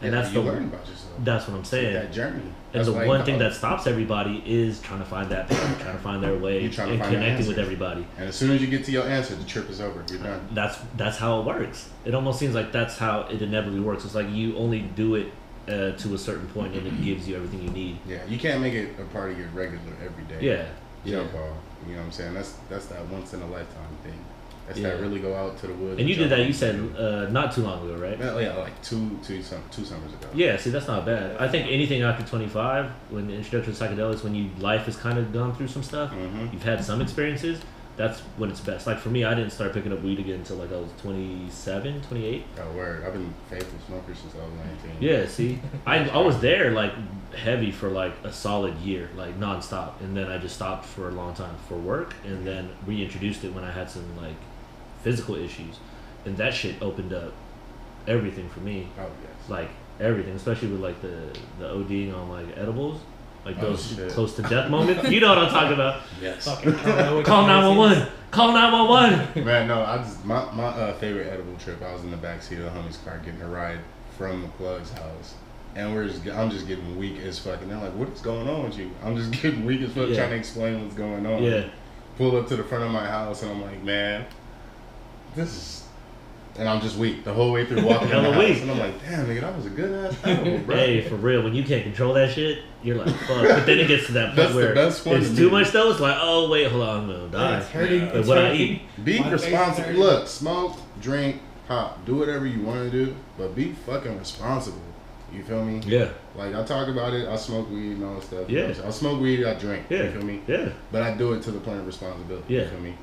S1: And
S3: Yeah,
S1: that's the
S3: learn about yourself.
S1: that's what I'm saying.
S3: that journey.
S1: And
S3: That's
S1: the one thing that stops everybody is trying to find that path, trying to find their way,
S3: You're trying to
S1: and connecting with everybody.
S3: And as soon as you get to your answer, the trip is over. You're done.
S1: That's that's how it works. It almost seems like that's how it inevitably works. It's like you only do it uh, to a certain point, and it gives you everything you need.
S3: Yeah, you can't make it a part of your regular everyday.
S1: Yeah, yeah.
S3: Jump ball. You know what I'm saying? That's that's that once in a lifetime thing. That's
S1: Yeah.
S3: that really go out to the woods.
S1: And you did that. You said uh, not too long ago, right?
S3: Well, yeah, like two two some two summers ago.
S1: Yeah. See, that's not bad. I think anything after 25, when the introduction to psychedelics, when you life has kind of gone through some stuff,
S3: Mm-hmm.
S1: you've had some experiences. That's when it's best. Like for me, I didn't start picking up weed again until like I was 27, 28.
S3: Oh word! I've been faithful smoker since I was 19.
S1: Yeah, see, I, I was there like heavy for like a solid year, like nonstop, and then I just stopped for a long time for work, and then reintroduced it when I had some like physical issues, and that shit opened up everything for me,
S3: Oh yes.
S1: like everything, especially with like the the ODing on like edibles, like
S3: Oh,
S1: those
S3: shit.
S1: close to death moments. You know what I'm talking about?
S3: yes.
S4: Fucking
S1: Call nine one
S4: tendencies.
S1: one. Call nine one one.
S3: Man, no, I just my my uh, favorite edible trip. I was in the backseat of the homie's car getting a ride from the plug's house, and we're just I'm just getting weak as fuck. And they're like, "What is going on with you?" I'm just getting weak as fuck
S1: Yeah.
S3: trying to explain what's going on.
S1: Yeah,
S3: Pull up to the front of my house, and I'm like, "Man, this is." And I'm just weak the whole way through walking in the
S1: Hella
S3: house,
S1: weak.
S3: and I'm like, "Damn, nigga, that was a good ass edible, bro."
S1: Hey, for real, when you can't control that shit, you're like, fuck. But then it gets to that point
S3: That's the
S1: where
S3: best one
S1: it's
S3: to
S1: too
S3: me.
S1: much though. It's like, oh wait, hold on, I'm gonna
S4: Yeah,
S1: die.
S4: It's hurting.
S3: Yeah.
S1: But
S4: It's
S1: what I
S4: hurting.
S1: eat.
S3: Be
S4: My face
S3: responsible.
S4: hurting.
S3: Look, smoke, drink, pop. Do whatever you want to do, but be fucking responsible. You feel me?
S1: Yeah,
S3: Like I talk about it, I smoke weed and all that stuff.
S1: Yeah.
S3: You know what I'm saying? I smoke weed, I drink.
S1: yeah,
S3: You feel me?
S1: yeah,
S3: But I do it to the point of responsibility.
S1: Yeah.
S3: You feel me?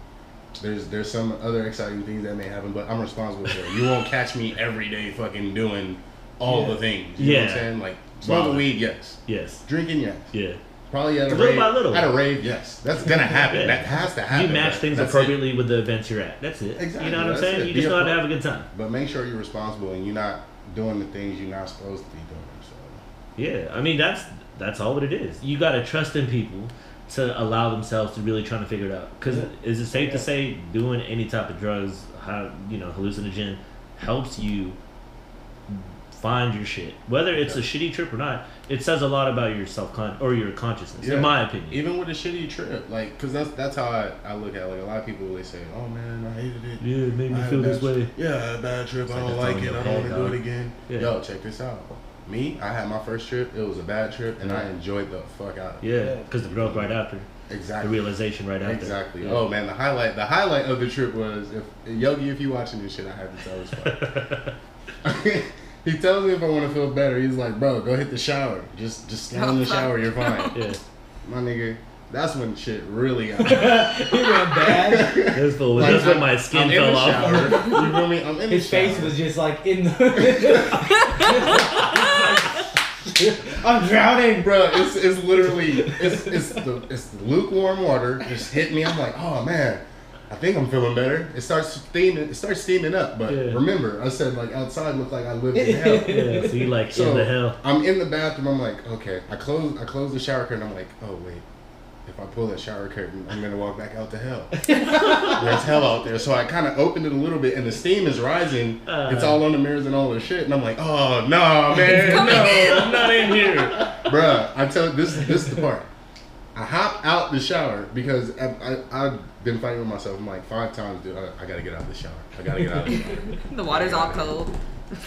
S3: There's there's some other exciting things that may happen, but I'm responsible for it. You won't catch me every day fucking doing all
S4: Yeah.
S3: the things. You know what
S1: Yeah.
S3: I'm saying? Like smoking
S1: Wow.
S3: weed, yes.
S1: yes,
S3: Drinking, yes.
S1: yeah.
S3: Probably at a
S1: Little
S3: rave.
S1: by little.
S3: At a rave, yes. That's gonna happen.
S1: Yeah.
S3: That has to happen.
S1: You match things
S3: that's it.
S1: appropriately with the events you're at. That's it.
S3: Exactly,
S1: You know what I'm saying?
S3: it.
S1: You just know how to have a good time.
S3: But make sure you're responsible and you're not doing the things you're not supposed to be doing. So
S1: Yeah, I mean that's that's all what it is. You gotta trust in people to allow themselves to really trying to figure it out. Because
S4: Yeah.
S1: is it safe
S4: Yeah.
S1: to say doing any type of drugs, how you know, hallucinogen, helps you find your shit, whether it's a shitty trip or not. It says a lot about your self con or your consciousness,
S3: Yeah.
S1: in my opinion.
S3: Even with a shitty trip, like, cause that's that's how I, I look at it. like a lot of people. They say, "Oh man, I hated it.
S1: yeah, it made me feel this way.
S3: Yeah, a bad trip.
S1: It's
S3: I don't
S1: that's
S3: like it. I don't want to do it again.
S1: Yeah.
S3: Yo, check this out. Me, I had my first trip. It was a bad trip, and I
S1: Yeah.
S3: enjoyed the fuck out. of it.
S1: Yeah,
S4: Yeah.
S1: because the growth right after,
S3: Exactly.
S1: the realization right after.
S3: Exactly.
S1: Yeah.
S3: Oh man, the highlight the highlight of the trip was if Yogi, if you watching this shit, I have to tell this part. he tells me if I want to feel better. He's like, bro, go hit the shower. Just just stand in the shower. You're fine.
S1: yeah,
S3: My nigga, that's when shit really got.
S4: he went bad.
S1: that's the
S3: Like,
S1: that's when
S3: I'm-
S1: my skin
S3: I'm in
S1: fell
S3: the
S1: off.
S3: shower. You feel me? I'm in
S4: His
S3: the shower.
S4: face was just like in the. I'm drowning.
S3: Bro, it's it's literally it's it's the it's the lukewarm water just hit me. I'm like, oh man, I think I'm feeling better. It starts steaming. It starts steaming up. But
S1: Yeah.
S3: remember, I said like outside looked like I lived in hell.
S1: Yeah, so you like
S3: So
S1: in the hell.
S3: I'm in the bathroom. I'm like, okay. I close I close the shower curtain. I'm like, oh wait. If I pull that shower curtain, I'm gonna walk back out to hell. There's hell out there. So I kind of opened it a little bit, and the steam is rising.
S1: Uh.
S3: it's all on the mirrors and all the shit. And I'm like, oh no, man, no. I'm not in here, bruh. I tell this this is the part. I hop out the shower because I, I I've been fighting with myself. I'm like five times, dude. I, I gotta get out of the shower. I gotta get out of the shower.
S2: The water's all cold.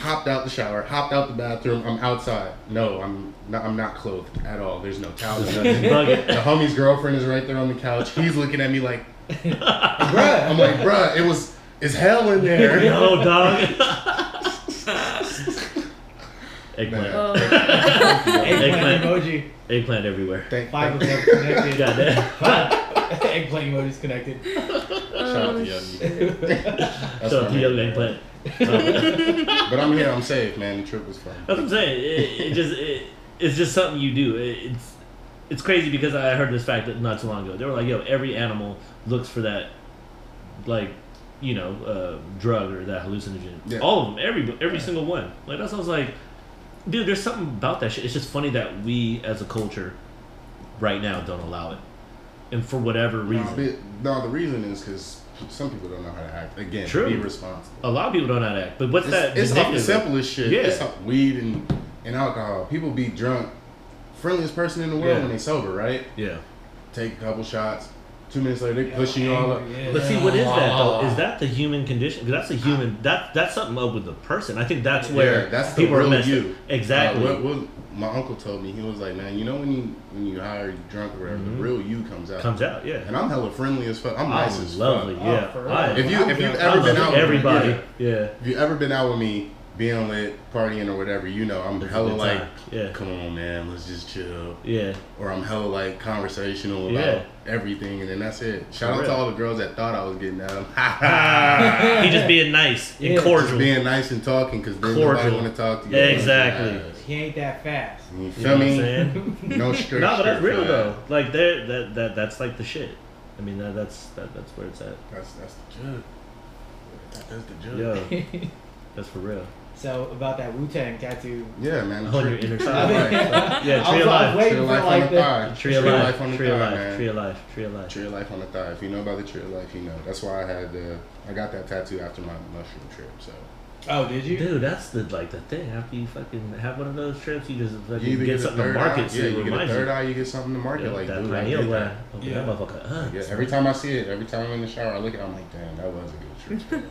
S3: Hopped out the shower, hopped out the bathroom. I'm outside. No, I'm not, I'm not clothed at all. There's no towels. nothing. The homie's girlfriend is right there on the couch. He's looking at me like,
S4: Bruh.
S3: I'm like, bruh, it was it's hell in there.
S1: Yo, dog. Eggplant.
S2: Oh.
S4: Eggplant
S1: Eggplant.
S4: emoji.
S1: Eggplant everywhere.
S3: Thank,
S4: Five of
S3: thank
S4: them connected.
S1: Goddamn.
S4: Five. Eggplant emojis connected.
S3: Shout out to Yogi. That's
S1: So
S3: my
S1: to young eggplant.
S3: But I'm here. I'm safe, man. The trip was fun.
S1: That's what I'm saying. It, it just it, it's just something you do. It, it's it's crazy because I heard this fact that not too long ago. They were like, "Yo, every animal looks for that, like, you know, uh, drug or that hallucinogen.
S3: Yeah.
S1: All of them, every every
S3: Yeah.
S1: single one. Like that's I was like, dude. There's something about that shit. It's just funny that we as a culture, right now, don't allow it, and for whatever
S3: No,
S1: reason,
S3: but- no, the reason is because some people don't know how to act. Again,
S1: True.
S3: be responsible.
S1: a lot of people don't know how to act. But what's
S3: It's,
S1: that?
S3: it's the simplest shit.
S1: Yeah.
S3: It's weed and, and alcohol. People be drunk. Friendliest person in the world
S1: Yeah.
S3: when they sober, right?
S1: Yeah.
S3: Take a couple shots. Two minutes later, they pushing you all up.
S4: Yeah.
S1: But see, what is that though? Is that the human condition? 'Cause that's a human. That that's something up with the person. I think that's where
S3: Yeah, that's the
S1: people are
S3: real
S1: messed
S3: you.
S1: Exactly.
S3: Uh, what, what my uncle told me, he was like, "Man, you know when you when you hire you drunk or whatever, the real you comes out."
S1: Comes out, yeah.
S3: And I'm hella friendly as fuck. I'm nice
S1: I'm
S3: as
S1: lovely,
S3: fuck.
S1: yeah.
S4: for real.
S1: I,
S3: If you if you've
S1: I
S3: ever been
S1: love
S3: out with
S1: everybody,
S3: me, yeah.
S1: yeah.
S3: if you ever been out with me, being lit, partying or whatever, you know, I'm
S1: It's
S3: hella like,
S1: yeah,
S3: "Come on, man, let's just chill."
S1: yeah.
S3: or I'm hella like conversational about
S1: Yeah.
S3: everything, and then that's it. Shout
S1: For
S3: out to all the girls that thought I was getting at them. Ha ha!
S1: he just being nice and
S4: Yeah.
S1: cordial.
S3: Just being nice and talking because then
S1: Cordial.
S3: nobody want to talk to you.
S1: Exactly.
S4: He ain't that fast.
S3: You
S1: You
S3: feel
S1: know what I'm
S3: me?
S1: saying?
S3: No skirt.
S1: no, but that's real
S3: flag.
S1: though. Like there, that that that's like the shit. I mean, that, that's that, that's where it's at.
S3: That's that's the jug. That- That's the jug.
S1: Yo, that's for real.
S4: So about that Wu Tang tattoo.
S3: Yeah, man.
S1: On your
S3: Tree-
S1: inner
S3: tree
S1: side.
S3: of life.
S1: Yeah, tree
S4: was,
S1: of life.
S4: waiting
S3: Tree of
S4: for
S3: life on the
S4: the.
S3: thigh.
S1: Tree of life, tree of
S3: thigh,
S1: life, tree of life, tree of life.
S3: Tree of on the thigh. If you know about the tree of life, you know. That's why I had the. I got that tattoo after my mushroom trip. So
S4: Oh, did you?
S1: Dude, that's the like the thing. After you fucking have one of those trips, you just fucking
S3: you either
S1: get
S3: get,
S1: something to market
S3: eye,
S1: so
S3: yeah,
S1: it
S3: you get a third
S1: you.
S3: eye, you get something to market.
S1: Yeah,
S3: like,
S1: that
S3: dude, I
S1: pineal
S3: did that.
S1: Open
S4: Yeah.
S1: that motherfucker. Uh,
S3: Yeah, every time I see it, every time I'm in the shower, I look at it, I'm like, damn, that was a good trip.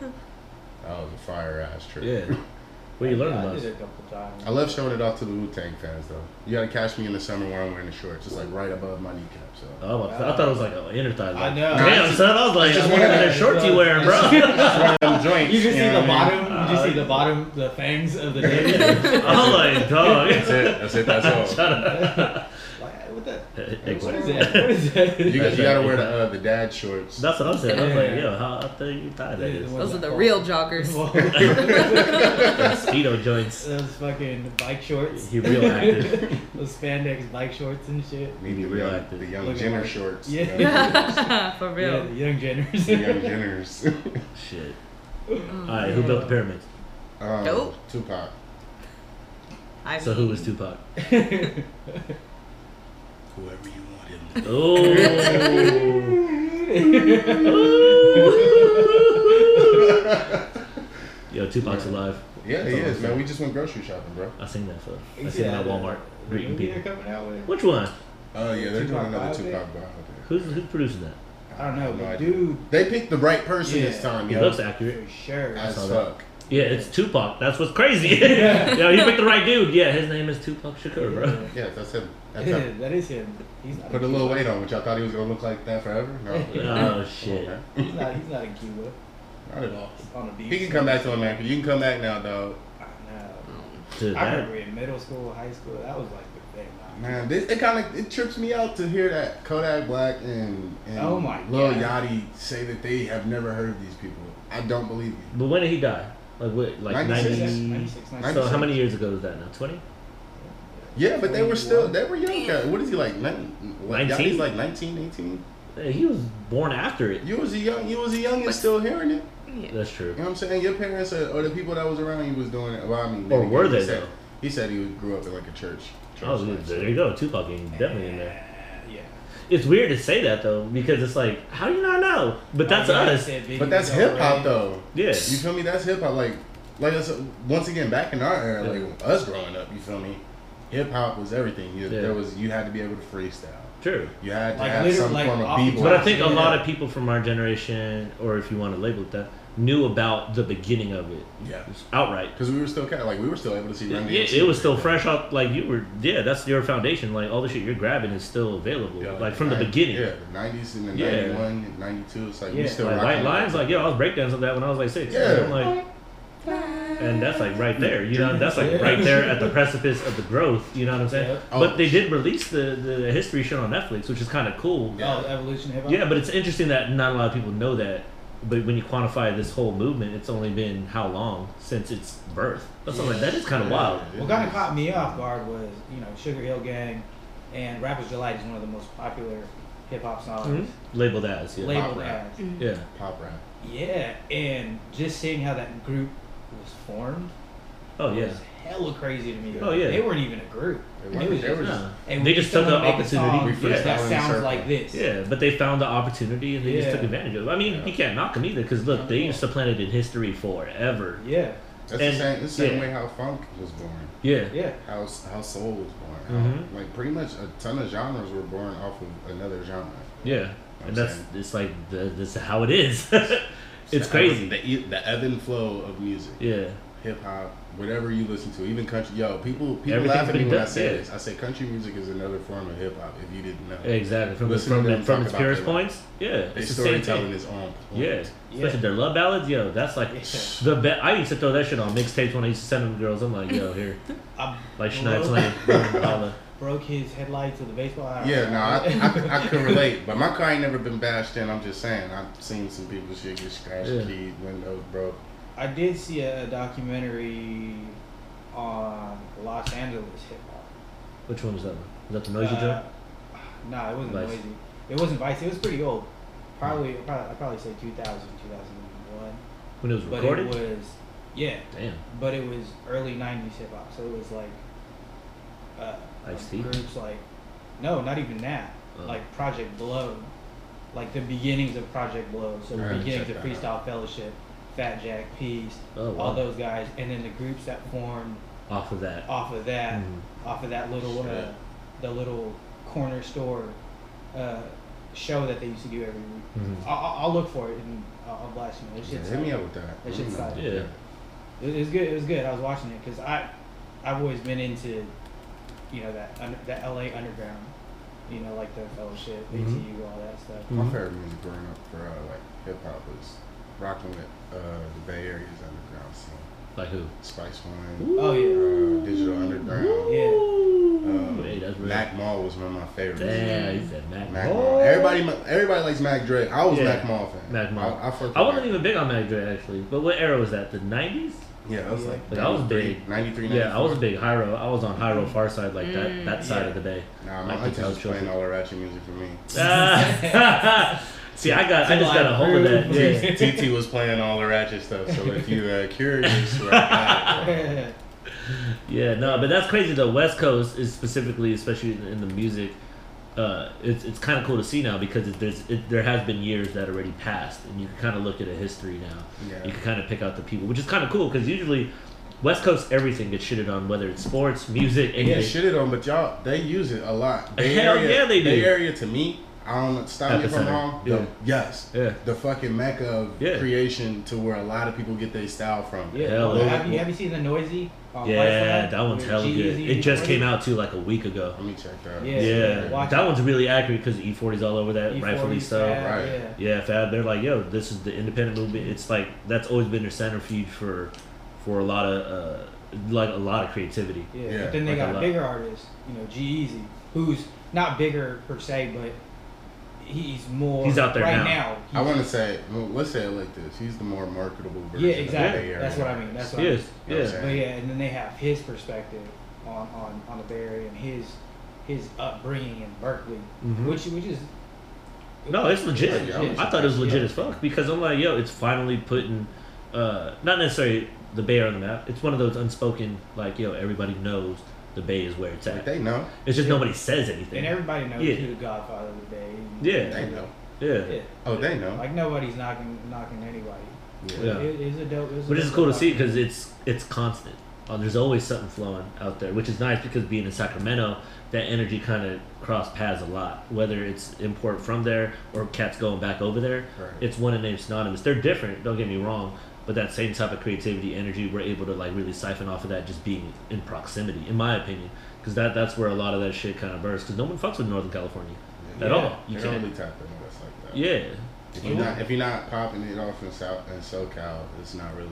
S3: that was a fire ass trip.
S1: Yeah. Where you learn
S4: yeah,
S1: the
S4: I did it a couple times.
S3: I love showing it off to the Wu Tang fans, though. You gotta catch me in the summer where I'm wearing the shorts, just like right above my kneecap. So
S1: Oh, I thought it was like an inner thigh.
S4: I
S1: Like,
S4: know.
S1: Damn, son. I was like,
S3: Just
S1: just
S3: one
S1: what
S3: of
S1: kind of
S3: the-
S1: shorts you wearing, bro?
S3: Just one them joints.
S4: You just see
S3: know
S4: the
S3: what mean?
S4: bottom. You just see the
S1: uh,
S4: bottom, the fangs of the dick.
S1: I was like, dog.
S3: That's it. That's it. That's all.
S1: Shut up.
S4: Like, what the?
S1: Hey,
S4: What
S1: what
S4: is
S1: is
S4: that? What is that?
S3: You, got- you gotta wear the uh, the dad shorts.
S1: That's what I'm saying. I'm like,
S4: Yeah.
S1: yo, how out there you tie that
S4: Yeah,
S1: is?
S2: Those are the real joggers.
S1: Speedo joints.
S4: Those fucking bike shorts.
S1: He real active.
S4: Those spandex bike shorts and shit.
S3: Need
S1: Be
S3: the
S1: real
S3: young,
S1: active.
S3: the young
S4: Looking
S3: Jenner
S4: like-
S3: shorts.
S4: Yeah.
S3: Yeah.
S2: For
S4: Yeah,
S2: real.
S4: the young Jenners.
S3: the young Jenners.
S1: Shit.
S2: Oh,
S1: All right, who built the pyramids?
S3: um,
S2: Dope.
S3: Tupac.
S2: I
S1: So who was Tupac?
S3: Whoever you want him to.
S1: Oh. Yo, Tupac's
S3: Man.
S1: alive.
S3: Yeah, he
S1: That's all
S3: is, man. We just went grocery shopping, bro.
S1: I seen that photo. I seen
S4: see
S1: him at
S4: that,
S1: Walmart
S4: uh,
S1: greeting people.
S4: out with?
S1: Which one?
S3: Oh yeah, they're doing another
S4: biopic?
S3: Tupac biopic.
S1: Who's who's producing that?
S4: I don't know,
S3: have no
S4: but dude,
S3: They picked the right person this
S4: Yeah.
S3: time,
S1: He
S3: yo.
S1: looks accurate.
S4: for sure.
S3: As
S1: saw that.
S3: Fuck.
S1: Yeah, it's Tupac. That's what's crazy.
S4: Yeah.
S1: Yo, he picked the right dude. Yeah, his name is Tupac Shakur, bro.
S3: Yeah, that's him. That's
S4: Yeah,
S3: him.
S4: that is him. He's not
S3: Put a
S4: in
S3: little weight on, but y'all thought he was gonna look like that forever? No.
S1: Oh shit.
S3: Okay.
S4: He's not. He's not in Cuba.
S3: Not at all.
S4: On the beach.
S3: He can come back to America. You can come back now, dog.
S4: I know.
S1: Dude,
S4: I
S1: that,
S4: remember in middle school, high school, that was like the thing. man.
S3: Man, this, it kind of it trips me out to hear that Kodak Black and, and
S4: Oh my
S3: Lil
S4: God.
S3: Yachty say that they have never heard of these people. I don't believe you.
S1: but when did he die? Like what? Like
S3: 96.
S1: ninety.
S4: 96,
S1: So
S3: 96.
S1: how many years ago was that now? Twenty.
S3: Yeah, but they were still they were young. guys. What is he like? Nin- what,
S1: 19?
S3: Like 19, 18?
S1: Hey, He was born after it.
S3: You was a young, you was a young and still hearing it.
S1: That's true.
S3: You know what I'm saying? Your parents or, or the people that was around you was doing it. Well, I mean,
S1: Or were
S3: again,
S1: they
S3: he said,
S1: though?
S3: He said he grew up in like a church.
S1: Oh,
S3: church Oh,
S1: there you go. Tupac is definitely in there.
S4: Yeah.
S1: It's weird to say that though, because it's like, how do you not know? But that's
S4: Oh, yeah,
S1: us.
S4: said
S3: But that's hip hop though.
S1: Yeah.
S3: You feel me? That's hip hop. Like, like I once again, back in our era,
S1: Yeah.
S3: like us growing up, you feel me? Hip hop was everything. You,
S1: Yeah.
S3: There was you had to be able to freestyle.
S1: True.
S3: You had to
S4: Like,
S3: have some
S4: like,
S3: form of
S4: off.
S1: But I think a lot of people from our generation, or if you want to label it that, knew about the beginning of it
S3: yeah,
S1: outright.
S3: because we were still kind of like we were still able to see. Run
S1: Yeah,
S3: DMC
S1: it was still
S3: back
S1: fresh up. Like you were, yeah, that's your foundation. Like all the shit you're grabbing is still available.
S3: Yeah,
S1: like from the
S3: nine-
S1: beginning.
S3: Yeah, the nineties and the
S1: Yeah.
S3: 91, 92. It's like we
S4: Yeah.
S3: still
S1: Like white lines, like yo, I was breakdancing of that when I was like six.
S3: Yeah.
S1: I'm like, and that's like right there. You know, that's like right there at the precipice of the growth. You know what I'm saying?
S4: Yeah.
S3: Oh.
S1: But they did release the the history show on Netflix, which is kind of cool.
S3: Yeah.
S4: Oh, evolution hip hop.
S1: Yeah, but it's interesting that not a lot of people know that. But when you quantify this whole movement, it's only been how long since its birth? That's like that is kind of
S3: Yeah.
S1: wild.
S4: What kind of caught me off guard was, you know, Sugar Hill Gang and Rappers Delight is one of the most popular hip hop songs
S1: Mm-hmm. Labeled as, yeah.
S4: labeled
S3: Pop rap.
S4: as.
S1: yeah.
S3: pop rap.
S4: Yeah, and just seeing how that group was formed
S1: Oh yeah.
S4: Was hella crazy to me.
S1: Oh, yeah.
S4: They weren't even a group.
S3: They weren't-
S4: was just,
S3: were just-
S1: Nah.
S4: hey,
S1: They just took the
S4: wanna make song
S1: opportunity. Yeah.
S4: that
S3: freestyle
S4: sounds
S3: circle.
S4: like this.
S1: Yeah, but they found the opportunity and they just took advantage of it. I mean,
S3: Yeah.
S1: you can't knock them either because look, they used to plan it in history forever.
S4: Yeah,
S3: That's
S1: And-
S3: the same. The same
S1: yeah.
S3: way how funk was born.
S1: Yeah.
S4: yeah.
S3: How how soul was born. How,
S1: Mhm.
S3: Like pretty much a ton of genres were born off of another genre.
S1: Yeah.
S3: I'm
S1: And that's
S3: saying.
S1: it's like the, this is how it is. it's
S3: the
S1: crazy.
S3: ebb- The, e- the ebb and flow of music,
S1: Yeah.
S3: hip hop, whatever you listen to, even country. Yo, people people
S1: Everything's
S3: laugh at me
S1: been
S3: when I say
S1: yeah.
S3: this. I say country music is another form of hip hop. If you didn't know,
S1: Exactly. From
S3: Listen to
S1: from, from
S3: talk
S1: its purest points. Yeah.
S3: their
S1: It's
S3: storytelling is on. point.
S1: Yeah.
S4: Yeah.
S1: Especially their love ballads, yo, that's like
S4: Yeah.
S1: the best. I used to throw that shit on mixtapes when I used to send them girls. I'm like, yo, here,
S4: I
S1: like Shania
S4: broke, broke his headlights with a baseball. I don't
S3: Yeah, no, I, I, could- I could relate, but my car ain't never been bashed in. I'm just saying, I've seen some people shit get scratched,
S1: Yeah.
S3: keyed, windows broke.
S4: I did see a documentary on Los Angeles hip hop.
S1: Which one was that one? Was that the Noisey
S4: Uh,
S1: joint?
S4: Nah, it wasn't
S1: Vice.
S4: Noisey. It wasn't Vice. It was pretty old. Probably, probably I'd probably say 2000, 2001.
S1: When it was
S4: But
S1: recorded?
S4: it was, yeah,
S1: Damn.
S4: but it was early 90s hip hop. So it was like, uh, groups like, no, not even that.
S1: Oh.
S4: Like Project Blow. Like the beginnings of Project Blow. So the beginnings of Freestyle Fellowship, Fat Jack, Peace,
S1: Oh, wow.
S4: all those guys. And then the groups that formed
S1: Off of that.
S4: off of that,
S1: Mhm.
S4: off of that little, uh, the little corner store uh, show that they used to do every week.
S1: Mhm.
S4: I'll, I'll I'll look for it and I'll, I'll blast you. That
S3: Yeah, hit me up with that.
S4: That shit's
S3: Let me
S4: tight.
S3: know.
S1: Yeah.
S4: It, it was good. It was good. I was watching it because I, I've always been into, you know that under, that LA underground, you know like the Fellowship. ATU, all that stuff.
S3: My
S1: Mhm.
S3: favorite music growing up for uh, like hip hop was rocking with uh, the Bay Area's underground scene.
S1: Like who?
S3: Spice One,
S4: Oh yeah.
S3: uh, Digital Underground.
S4: Yeah.
S3: Um,
S1: Hey, that's real.
S3: Mac Mall was one of my favorites.
S1: Damn, he said Mac.
S3: Mac
S1: Mall.
S3: Mall. Everybody, everybody likes Mac Dre. I was
S1: Yeah.
S3: Mac Mall fan.
S1: Mac Mall.
S3: I, I,
S1: I wasn't
S3: Mac.
S1: even big on Mac Dre actually, but what era was that? The '90s?
S3: Yeah, I was like,
S1: Like, I was big.
S3: 93,
S1: Yeah, I was a big high row. I was on high row far side like that
S2: Mm,
S1: that side
S4: yeah.
S1: of the bay.
S3: Nah, my
S1: Like
S3: auntie was playing all the ratchet music for me.
S1: See, I got, I just got a hold of that. Yeah.
S3: TT was playing all the ratchet stuff. So if you uh, curious, where I
S1: Yeah, no, but that's crazy. The West Coast is specifically, especially in the music, uh, it's it's kind of cool to see now because it, there's it, there has been years that already passed, and you can kind of look at a history now.
S3: Yeah.
S1: You can kind of pick out the people, which is kind of cool because usually West Coast everything gets shitted on, whether it's sports, music,
S3: Yeah,
S1: anything.
S3: shit it on, but y'all they use it a lot. Bay
S1: Hell
S3: area,
S1: yeah, they do.
S3: Bay Area to me, I don't know. Stop me if I'm
S1: Epicenter.
S3: wrong.
S1: Yeah.
S3: The, yes,
S1: Yeah.
S3: the fucking mecca of
S1: Yeah.
S3: creation to where a lot of people get their style from.
S4: Yeah.
S1: Hell
S4: well, have you have you seen the Noisey? Uh,
S1: Yeah, that one's
S4: with
S1: hella good. It just came out too like a week ago.
S3: Let me check that.
S4: Yeah.
S1: Yeah,
S4: watch
S1: that
S4: it.
S1: one's really accurate because E40's all over that,
S4: E40
S1: rightfully so.
S4: Fab,
S3: Right.
S4: Yeah.
S1: Yeah, Fab. They're like, yo, this is the independent movement. It's like that's always been their centrifuge for, for a lot of, uh, like a lot of creativity.
S4: Yeah,
S3: Yeah,
S4: but then they
S1: like a
S4: got
S1: lot.
S4: bigger artists, you know, G-Eazy, who's not bigger per se, but he's more.
S1: He's out there
S4: right
S1: now.
S4: now.
S3: I want to say, well, let's say it like this: he's the more marketable version.
S4: Yeah,
S3: of the
S4: exactly.
S3: Bay Area
S4: That's what I mean. That's what I
S1: Yes,
S4: mean.
S3: You know what
S1: yeah.
S4: But yeah, and then they have his perspective on on on the Bay Area and his his upbringing in Berkeley,
S1: Mhm.
S4: which which is.
S1: No, it's legit.
S3: Yeah, I'm-
S1: I thought it was legit
S4: Yeah.
S1: as fuck because I'm like, yo, it's finally putting, uh, not necessarily the Bay on the map. It's one of those unspoken, like, yo, everybody knows the Bay is where it's
S3: Like
S1: at.
S3: they know.
S1: It's just
S4: Yeah.
S1: nobody says anything.
S4: And everybody knows
S1: Yeah.
S4: who the Godfather of the Bay.
S1: Yeah.
S3: They know.
S1: yeah.
S4: Yeah.
S3: Oh, they know.
S4: Like nobody's knocking knocking anybody.
S1: Yeah.
S4: It, it's a dope. It's a
S1: Which is
S4: dope
S1: cool to see because it's it's constant. Uh, there's always something flowing out there, which is nice because being in Sacramento, that energy kind of cross paths a lot. Whether it's import from there or cats going back over there,
S3: Right.
S1: it's one and name synonymous. They're different. Don't get me wrong, but that same type of creativity, energy, we're able to like really siphon off of that just being in proximity, in my opinion, because that that's where a lot of that shit kind of bursts. Because no one fucks with Northern California at
S4: Yeah.
S1: all. You
S3: You
S1: can't.
S3: really tap into us like that.
S1: Yeah.
S3: If you're not if you're not popping it off in South and SoCal, it's not really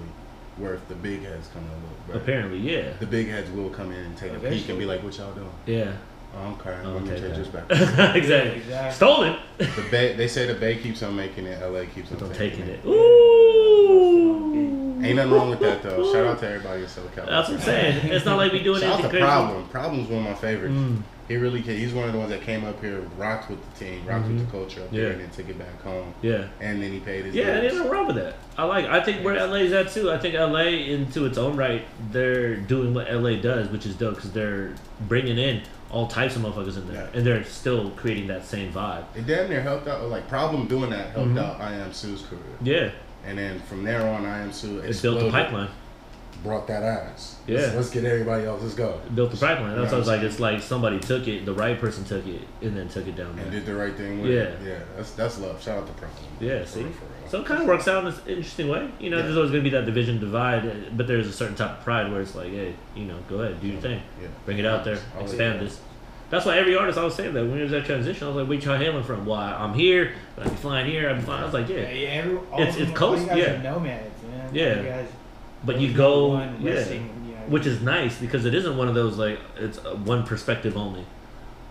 S3: worth the big heads coming to look. But
S1: Apparently, yeah.
S3: the big heads will come in and take a peek and be like, "What y'all doing?"
S1: Yeah.
S3: Oh, okay,
S1: Oh,
S3: let me take this back.
S1: exactly.
S4: exactly.
S1: Stolen.
S3: the Bay, they say the Bay keeps on making it. LA keeps on
S1: I'm
S3: taking,
S1: taking
S3: it.
S1: it. Ooh.
S3: Ain't nothing wrong with that though. Shout out to everybody in SoCal.
S1: That's what I'm saying. It's not like we doing
S3: Shout out
S1: anything
S3: to
S1: crazy.
S3: Problem. Problem's one of my favorites.
S1: Mm.
S3: He really ca- he's one of the ones that came up here, rocked with the team, rocked with
S1: Mhm.
S3: the culture up
S1: Yeah.
S3: there, and then took it back home.
S1: Yeah.
S3: And then he paid his
S1: Yeah,
S3: dues.
S1: there's nothing wrong with that. I like. I think where LA's at too. I think LA, into its own right, they're doing what LA does, which is dope because they're bringing in all types of motherfuckers in there,
S3: Yeah.
S1: and they're still creating that same vibe.
S3: It damn near helped out. Like Problem doing that helped
S1: Mhm.
S3: out Iamsu!'s career.
S1: Yeah,
S3: And then from there on, Iamsu!
S1: it built the pipeline.
S3: Brought that ass.
S1: Yeah.
S3: Let's, let's get everybody else. Let's go.
S1: It built the pipeline. That's
S3: You
S1: why I was like, it's like somebody took it, the right person took it, and then took it down There.
S3: And did the right thing with
S1: Yeah.
S3: it. Yeah. That's that's love. Shout out to Problem.
S1: Yeah,
S3: For
S1: see?
S3: real, for real.
S1: So it kind of works out in this interesting way. You know,
S3: Yeah.
S1: there's always going to be that division divide, but there's a certain type of pride where it's like, hey, you know, go ahead, do your thing.
S3: Yeah.
S1: Bring it out there, oh,
S3: Always.
S1: expand this. That's why every artist I was saying that when there was that transition, I was like, "Where y'all hailing from? Why I'm here, but I'm flying here, I'm flying." I was like,
S4: Yeah,
S1: "Yeah,"
S4: yeah. Every, all
S1: It's- it's
S4: them-
S1: coast,
S4: you guys
S1: yeah.
S4: are nomads, man.
S1: Yeah.
S4: You guys,
S1: but you go,
S4: one
S1: yeah,
S4: listing, you know,
S1: which is nice because it isn't one of those like it's uh, one perspective only.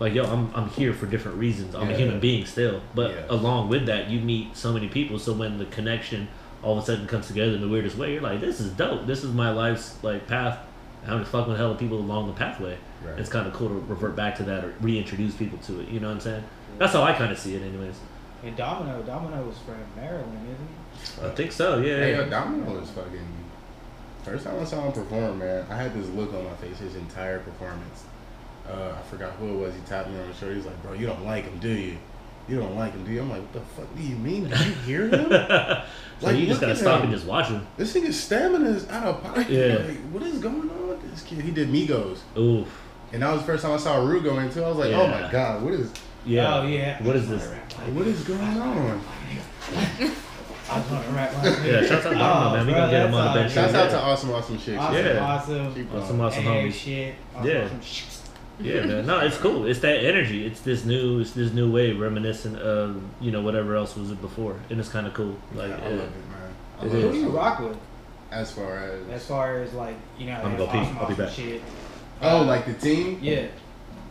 S1: Like, yo, I'm I'm here for different reasons. I'm a
S3: Yeah.
S1: human being still, but
S3: Yeah.
S1: along with that, you meet so many people. So when the connection all of a sudden comes together in the weirdest way, you're like, "This is dope. This is my life's like path." I'm just fucking with hell of people along the pathway.
S3: Right.
S1: It's kind of cool to revert back to that or reintroduce people to it. You know what I'm saying? That's how I kind of see it, anyways.
S4: and Domino, Domino was from Maryland, isn't he?
S1: I think so. Yeah.
S3: Hey, yo, Domino is fucking. First time I saw him perform, man, I had this look on my face his entire performance. Uh, I forgot who it was. He tapped me on the shoulder. He's like, "Bro, you don't like him, do you? You don't like him, do you?" I'm like, "What the fuck do you mean? Did you hear him?
S1: so
S3: Like,
S1: you just
S3: look
S1: gotta stop
S3: him.
S1: and just watch him.
S3: this nigga's stamina is out of pocket.
S1: Yeah.
S3: Like, what is going on with this kid? He did Migos,
S1: Oof.
S3: And that was the first time I saw Rue go into. I was like, "Oh my god, what is
S1: Yeah.
S4: Oh yeah.
S1: What is this?
S3: what is going on?"
S4: I was gonna rap like
S1: Yeah, shouts out to Domino,
S4: Oh,
S1: man. We
S4: bro,
S1: gonna get him on the bench.
S3: Shouts out to awesome, awesome shit.
S4: Awesome,
S1: Yeah.
S4: awesome.
S3: Keep
S1: Awesome, awesome
S4: Hey,
S1: homies.
S4: shit. Awesome,
S1: Yeah.
S4: awesome shit.
S1: Yeah, man. No, it's cool. It's that energy. It's this new, it's this new wave, reminiscent of you know whatever else was it before, and it's kind of cool. Like,
S3: Yeah, I
S1: uh,
S3: love it, man. I
S1: It
S3: love
S4: Who
S1: is.
S4: do you rock with?
S3: As far as
S4: As far as like you know,
S1: I'm gonna
S4: like,
S1: go pee.
S4: awesome,
S1: I'll be back.
S4: shit.
S3: Oh,
S4: Uh,
S3: like the team.
S4: yeah,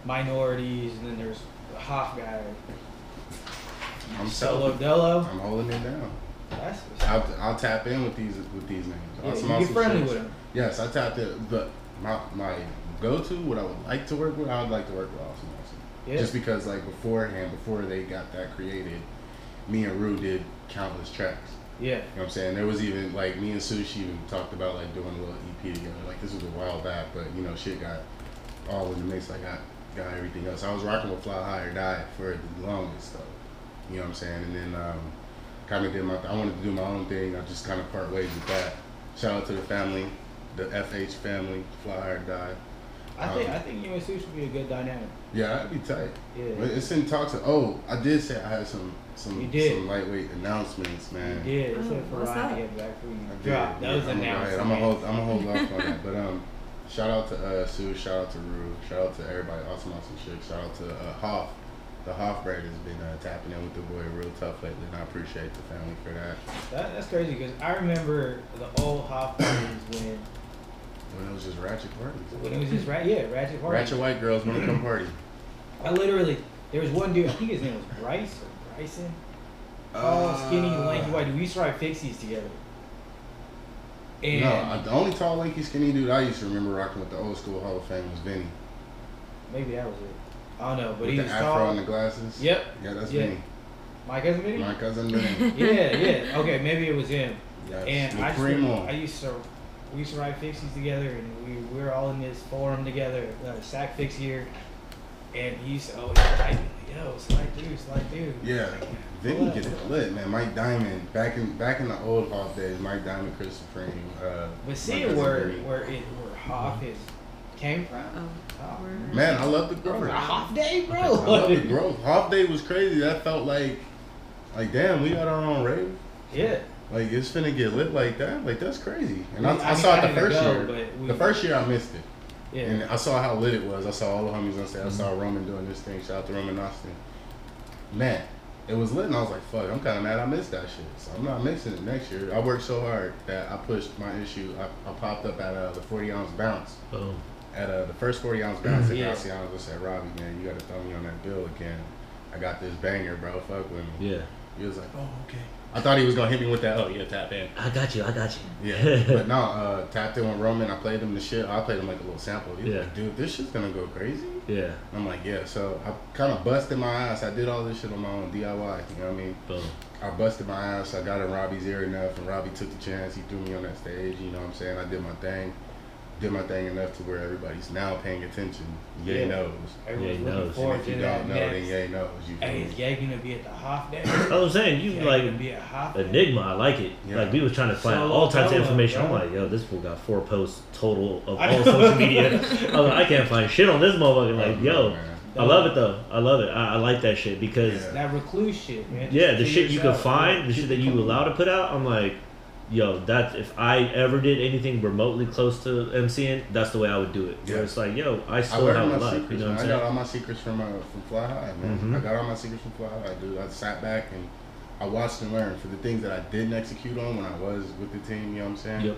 S4: minorities, and then there's the Hoff guy,
S3: I'm
S4: Solo
S3: so
S4: Dolo.
S3: I'm holding it down.
S4: That's
S3: I'll, I'll tap in with these with these names.
S4: yeah,
S3: Awesome,
S4: you get friendly
S3: shits.
S4: with him.
S3: Yes, I tapped it. But my my go to what I would like to work with, I would like to work with Awesome Awesome.
S4: Yeah.
S3: Just because like beforehand, before they got that created, me and Rue did countless tracks.
S4: Yeah.
S3: You know what I'm saying? There was even like me and Sushi even talked about like doing a little EP together. Like this was a while back, but you know shit got all in the mix. Like I got got everything else. I was rocking with Fly High or Die for the longest though. You know what I'm saying? And then um, kind of did my. I wanted to do my own thing. I just kind of part ways with that. Shout out to the family, the FH family, Fly High or Die.
S4: I think
S3: Um,
S4: I think you and Sush would be a good dynamic.
S3: Yeah, that'd be tight.
S4: Yeah.
S3: But it's in talks. Of, oh, I did say I had some some
S4: You did.
S3: some lightweight announcements, man.
S4: Yeah, it's
S2: Oh,
S4: for
S2: what's
S4: Ryan
S2: that?
S4: to get back for you.
S3: I did.
S4: Drop
S3: Yeah,
S4: those
S3: I'm gonna go ahead. I'm gonna hold. I'm gonna hold off on that. But um, shout out to uh Sue. Shout out to Rue. Shout out to everybody. Awesome, awesome shit. Shout out to uh, Hoff. The Hoff brand has been uh, tapping in with the boy real tough lately, and I appreciate the family for that.
S4: That, that's crazy because I remember the old Hoff parties when
S3: When it was just ratchet parties.
S4: when it was just ratchet, yeah ratchet parties.
S3: Ratchet white girls want to come party.
S4: I literally there was one dude I think his name was Bryce or Bryson. Tall, skinny,
S3: Uh,
S4: lanky white dude. We used to ride fixies together. And
S3: No, the only tall, lanky, skinny dude I used to remember rocking with the old school Hall of Fame was Vinny.
S4: maybe that was it. I don't know, but
S3: with
S4: he
S3: the
S4: was
S3: afro
S4: tall.
S3: and the glasses.
S4: Yep.
S3: Yeah, that's
S4: Yeah.
S3: Vinny.
S4: My cousin Vinny?
S3: My cousin Vinny.
S4: yeah, yeah. Okay, maybe it was him.
S3: Yes.
S4: And I, remember, I used to we used to ride fixies together, and we, we were all in this forum together, uh, sack fix here, and he used to always like, yo, slight dude, slight dude.
S3: Yeah, Vinny get it lit, man. Mike Diamond, back in back in the old Hawk days, Mike Diamond, Chris Supreme. Uh,
S4: But
S3: my
S4: seeing where
S3: Vinny.
S4: where it where Hoff is came from,
S2: Oh,
S4: oh,
S3: man, I love the growth.
S4: a Hoff day, bro.
S3: I love the growth. Hawk Day was crazy. That felt like, like damn, we got our own rave.
S4: yeah,
S3: Like it's finna get lit like that. Like that's crazy. And
S4: We-
S3: I,
S4: I
S3: I,
S4: mean,
S3: saw it the first
S4: go,
S3: year.
S4: but we-
S3: the first year I missed it.
S4: Yeah.
S3: And I saw how lit it was. I saw all the homies on stage. I saw
S4: Mm-hmm.
S3: Roman doing this thing. Shout out to Roman Austin. Man, it was lit, and I was like, "Fuck, I'm kind of mad I missed that shit." So I'm not missing it next year. I worked so hard that I pushed my issue. I, I popped up at uh, the 40 ounce bounce.
S1: Boom.
S3: At uh, the first 40 ounce bounce at
S4: Yeah.
S3: Graciano's, I said, "Robbie, man, you got to throw me on that bill again. I got this banger, bro. Fuck with me."
S1: Yeah.
S3: He was like, "Oh, okay." I thought he was gonna hit me with that. Oh yeah, tap in.
S1: I got you. I got you.
S3: Yeah, but no, uh, tapped in with Roman. I played him the shit. I played him like a little sample. He
S1: Yeah.
S3: like, dude, this shit's gonna go crazy.
S1: Yeah.
S3: I'm like, yeah. So I kind of busted my ass. I did all this shit on my own DIY. You know what I mean?
S1: Boom.
S3: I busted my ass. I got in Robbie's ear enough, and Robbie took the chance. He threw me on that stage. You know what I'm saying? I did my thing. Did my thing enough to where everybody's now paying attention. Yay
S4: Yeah.
S3: knows.
S4: Everyone's
S1: Yeah,
S4: looking
S1: knows.
S3: And if you don't know,
S4: next.
S3: then yay knows. You feel
S4: Hey,
S3: me?
S4: is Ye gonna be at the Hoff day?
S1: That's what I'm saying. You
S4: Ye
S1: like
S4: gonna be at Hoff?
S1: Enigma, I like it.
S3: Yeah.
S1: Like we was trying to find
S4: So
S1: all types of
S4: solo,
S1: information. I'm like, yo, this fool got four posts total of all social media. I, like, I can't find shit on this motherfucker. Like, yo,
S3: man.
S1: I love it though. I love it. I, I like that shit because
S3: Yeah.
S4: That recluse shit, man.
S1: yeah, the shit
S4: figure
S1: you
S4: it
S1: can find, the shit that you allow to put out. I'm like, yo, that's if I ever did anything remotely close to MCN, that's the way I would do it. Where
S3: Yeah.
S1: it's like, yo, I
S3: I
S1: still
S3: learned
S1: have
S3: my
S1: a life.
S3: secrets.
S1: You know what I'm saying?
S3: I got all my secrets from uh, from Fly High, man.
S1: Mhm.
S3: I got all my secrets from Fly High, dude. I sat back and I watched and learned for the things that I didn't execute on when I was with the team. You know what I'm saying?
S1: Yep.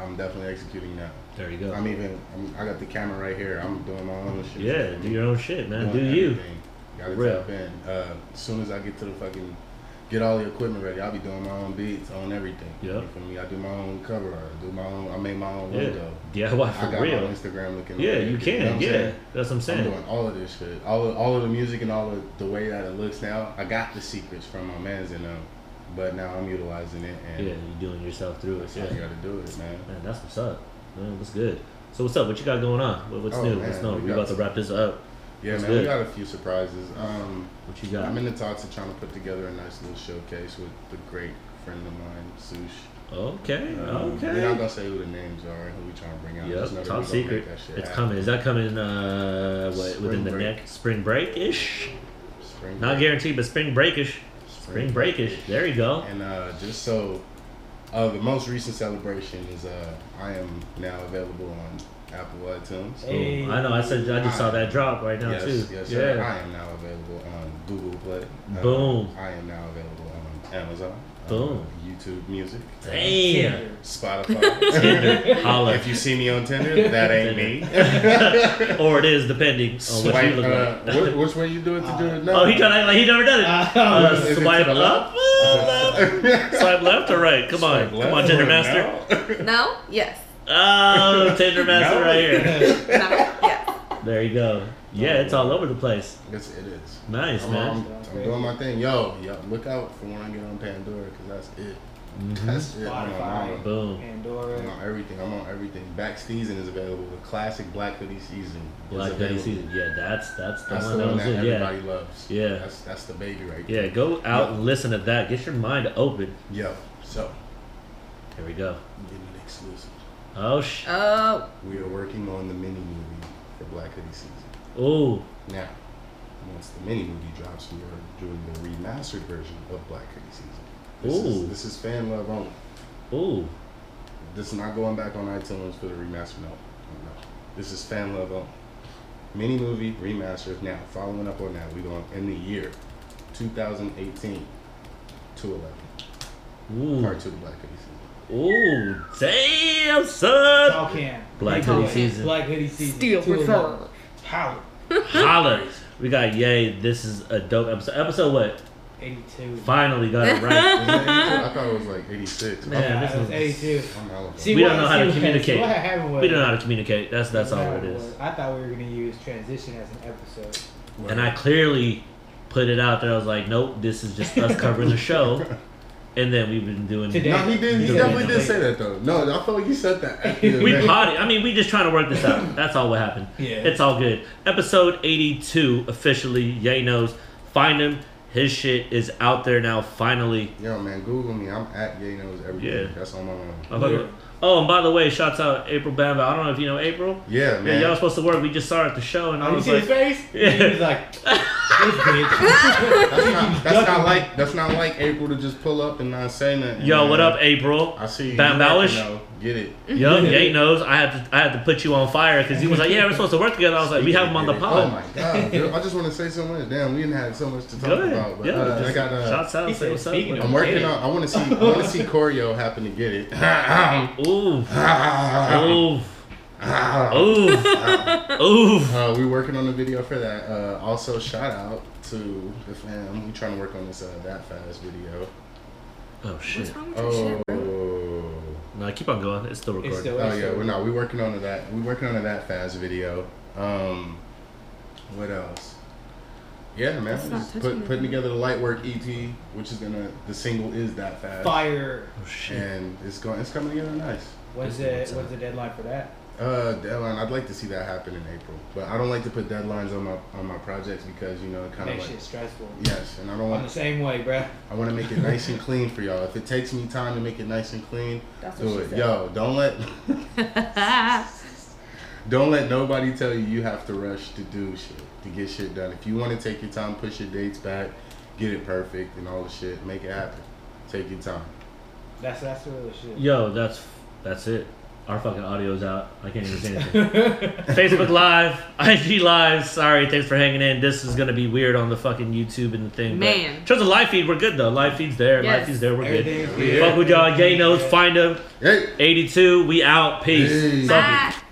S3: I'm definitely executing now.
S1: There you go.
S3: I'm even. I'm, I got the camera right here. I'm doing my own shit.
S1: yeah, do your own shit, man. Do
S3: Doing
S1: you?
S3: Gotta
S1: Real.
S3: tap in. Uh, as soon as I get to the fucking, get all the equipment ready, I'll be doing my own beats, on everything. You feel me? I do my own cover art. I do my own. I make my own
S1: Yeah.
S3: logo.
S1: DIY
S3: I
S1: for
S3: got my. Instagram looking.
S1: Yeah,
S3: like
S1: you can.
S3: know
S1: yeah,
S3: saying?
S1: that's what I'm
S3: I'm
S1: saying.
S3: doing all of this shit. All of, all of the music and all of the way that it looks now. I got the secrets from my mans and them, but now I'm utilizing it and
S1: Yeah, you doing yourself through it. Yeah.
S3: you got to do it, man.
S1: Man, that's what's up. Man, what's good? So what's up? What you got going on? What's
S3: Oh,
S1: new?
S3: man,
S1: What's new?
S3: we
S1: We about to wrap this up.
S3: Yeah,
S1: That's
S3: man,
S1: good.
S3: we got a few surprises. Um,
S1: What you got?
S3: I'm in the talks of trying to put together a nice little showcase with the great friend of mine, Sush.
S1: Okay,
S3: Um, We're not gonna say who the names are and who we trying to bring out.
S1: Yep, top
S3: we gonna make
S1: secret.
S3: that shit
S1: It's
S3: happen.
S1: coming. Is that coming? Uh, what,
S3: Spring
S1: within the next spring break ish?
S3: Spring
S1: Not
S3: break.
S1: guaranteed, but spring breakish. Spring breakish. There you go.
S3: And uh, just so, uh, the most recent celebration is uh, I am now available on Apple iTunes.
S4: Hey.
S1: Boom. I know. I said I just saw that drop right now
S3: yes,
S1: too.
S3: yes, sir.
S1: yeah.
S3: I am now available on Google Play. Uh,
S1: Boom.
S3: I am now available on Amazon. uh,
S1: Boom.
S3: YouTube Music.
S1: Damn.
S3: Spotify.
S1: Tinder. Holla.
S3: if you see me on Tinder, that ain't me.
S1: or it is depending on what you look
S3: uh,
S1: like.
S3: wh- which way you do it to do it now?
S1: oh, he trying to like he never done it.
S4: Uh,
S1: Uh,
S3: Is it to
S1: swipe up, uh, left. swipe left or right? Come on,
S3: Swipe
S1: come on, Tinder Master.
S3: no?
S2: No? Yes.
S1: Oh, Tinder Master right here.
S2: No? Yes.
S1: There you go. Yeah, it's all over the place.
S3: Yes, it is.
S1: Nice,
S3: I'm,
S1: man.
S3: I'm, I'm doing my thing. Yo, yo, look out for when I get on Pandora because that's it. Mm-hmm. That's it. I'm on,
S4: Spotify,
S3: I'm
S1: Boom.
S3: on-
S4: Pandora.
S3: I'm on everything. I'm on everything. Back season is available. The classic Black Hoodie season. is
S1: Black Hoodie season. Yeah, that's that's the
S3: That's
S1: one
S3: the one
S1: was
S3: that
S1: it. Yeah.
S3: everybody loves.
S1: Yeah.
S3: That's that's the baby right there.
S1: Yeah, go out and listen to that. Get your mind open.
S3: Yo, so
S1: Here we go.
S3: give me an exclusive.
S1: Oh sh.
S2: Oh,
S3: We are working on the mini movie for Black Hoodie season.
S1: Oh.
S3: Now, once the mini movie drops, we are doing the remastered version of Black Hoodie season. This
S1: Ooh.
S3: is this is fan love only.
S1: Ooh.
S3: This is not going back on iTunes for the remaster. No, no. This is fan love only. Mini movie remastered. Now, following up on that, we're going in the year 2018 to 11.
S1: Ooh.
S3: Part two of Black Hoodie season.
S1: Ooh. Damn, son.
S4: All can.
S1: Black
S4: They
S1: Hoodie
S4: it
S1: season.
S4: Black hoodie season.
S2: Steel for
S4: them.
S2: thought.
S4: Power.
S1: Holla. We got yay. This is a dope episode. Episode what?
S4: 82.
S1: Finally got it right.
S3: Was that 82? I thought it was like 86.
S1: Man,
S4: Yeah,
S1: this
S4: it was
S1: was-
S4: 82.
S3: I'm
S4: See,
S1: We don't know how to communicate.
S4: what happened was-
S1: We don't know how to communicate. That's that's all
S4: what
S1: it
S4: happened
S1: is.
S4: was, I thought we were going to use transition as an episode.
S3: drunk.
S1: And I clearly put it out there. I was like, nope, this is just us covering the show. And then we've been doing.
S4: Today.
S3: No, he didn't. He definitely didn't say that though. No, I felt like he said that.
S1: We
S3: event.
S1: potty. I mean, we just trying to work this out. That's all what happened.
S4: Yeah.
S1: It's all good. Episode 82 officially. Yay knows. Find him. His shit is out there now. Finally.
S3: Yo, man, Google me. I'm at Yay Knows Everything.
S1: Yeah.
S3: That's on my own.
S1: I'm fucking- Oh, and by the way, shouts out April Bamba. I don't know if you know April.
S3: Yeah,
S1: Yeah,
S3: man.
S1: y'all supposed to work. We just saw her at the show, and I
S4: Oh, you see
S1: like,
S4: his face?
S1: Yeah.
S4: He was like, this bitch.
S3: that's not, that's not like that's not like April to just pull up and not say nothing.
S1: "Yo,
S3: man.
S1: what up, April?"
S3: I see you.
S1: Bam
S3: You working,
S1: Bowish?
S3: though. Get it.
S1: Yo, Yay knows. I had to, I had to put you on fire because he was like, "Yeah, we're supposed to work together." I was like, "We have him on the
S3: Get
S1: pod."
S3: Oh my god, dude, I just want to say so much. Damn, we didn't have so much to talk
S1: Good.
S3: about. But
S1: yeah,
S3: uh, I
S1: just
S3: got. Uh,
S1: shouts out.
S4: He
S1: Say
S4: said,
S1: what's up.
S4: speaking
S1: bro.
S4: of-
S3: I'm working on. I want to see. I want to see Choreo happen to get it.
S1: Ooh, ooh, ooh, ooh.
S3: Uh, we're working on the video for that. Uh, also, shout out to the fam. We trying to work on this uh, that fast video.
S1: Oh
S2: what's
S1: shit!
S2: wrong with your
S3: Oh,
S2: shit, bro?
S1: No, keep on going. It's still recording.
S4: It's still-
S3: oh yeah. We're not. We're working on that. We're working on that fast video. Um, what else? Yeah, man.
S2: It's
S3: Just put,
S2: it.
S3: putting together the light work EP, which is gonna. The single is that fast.
S4: Fire.
S1: oh shit!
S3: And it's going. It's coming together nice.
S4: What's the,
S1: This
S4: what's the deadline for that?
S3: Uh, deadline. I'd like to see that happen in April, but I don't like to put deadlines on my on my projects because you know it kind of
S4: Makes
S3: like
S4: shit stressful.
S3: yes, and I don't
S4: I'm
S3: want
S4: the same way, bruh.
S3: I want to make it nice and clean for y'all. If it takes me time to make it nice and clean,
S2: That's what
S3: do
S2: she
S3: it.
S2: said.
S3: Yo, don't let don't let nobody tell you you have to rush to do shit to get shit done. If you want to take your time, push your dates back, get it perfect and all the shit, make it happen. Take your time.
S4: That's that's the real shit.
S1: Yo, that's that's it. Our fucking audio's out. I can't even say anything. Facebook Live, IG Live. Sorry, thanks for hanging in. This is gonna be weird on the fucking YouTube and the thing. but
S2: Man.
S1: in terms of live feed, we're good though. Live feed's there. Live feed's there. We're
S4: Everything's
S1: good.
S4: good.
S1: Fuck with y'all. Yay knows. Find them.
S3: Hey.
S1: 82. We out. Peace.
S3: Peace.
S1: Fuck it.
S2: Bye.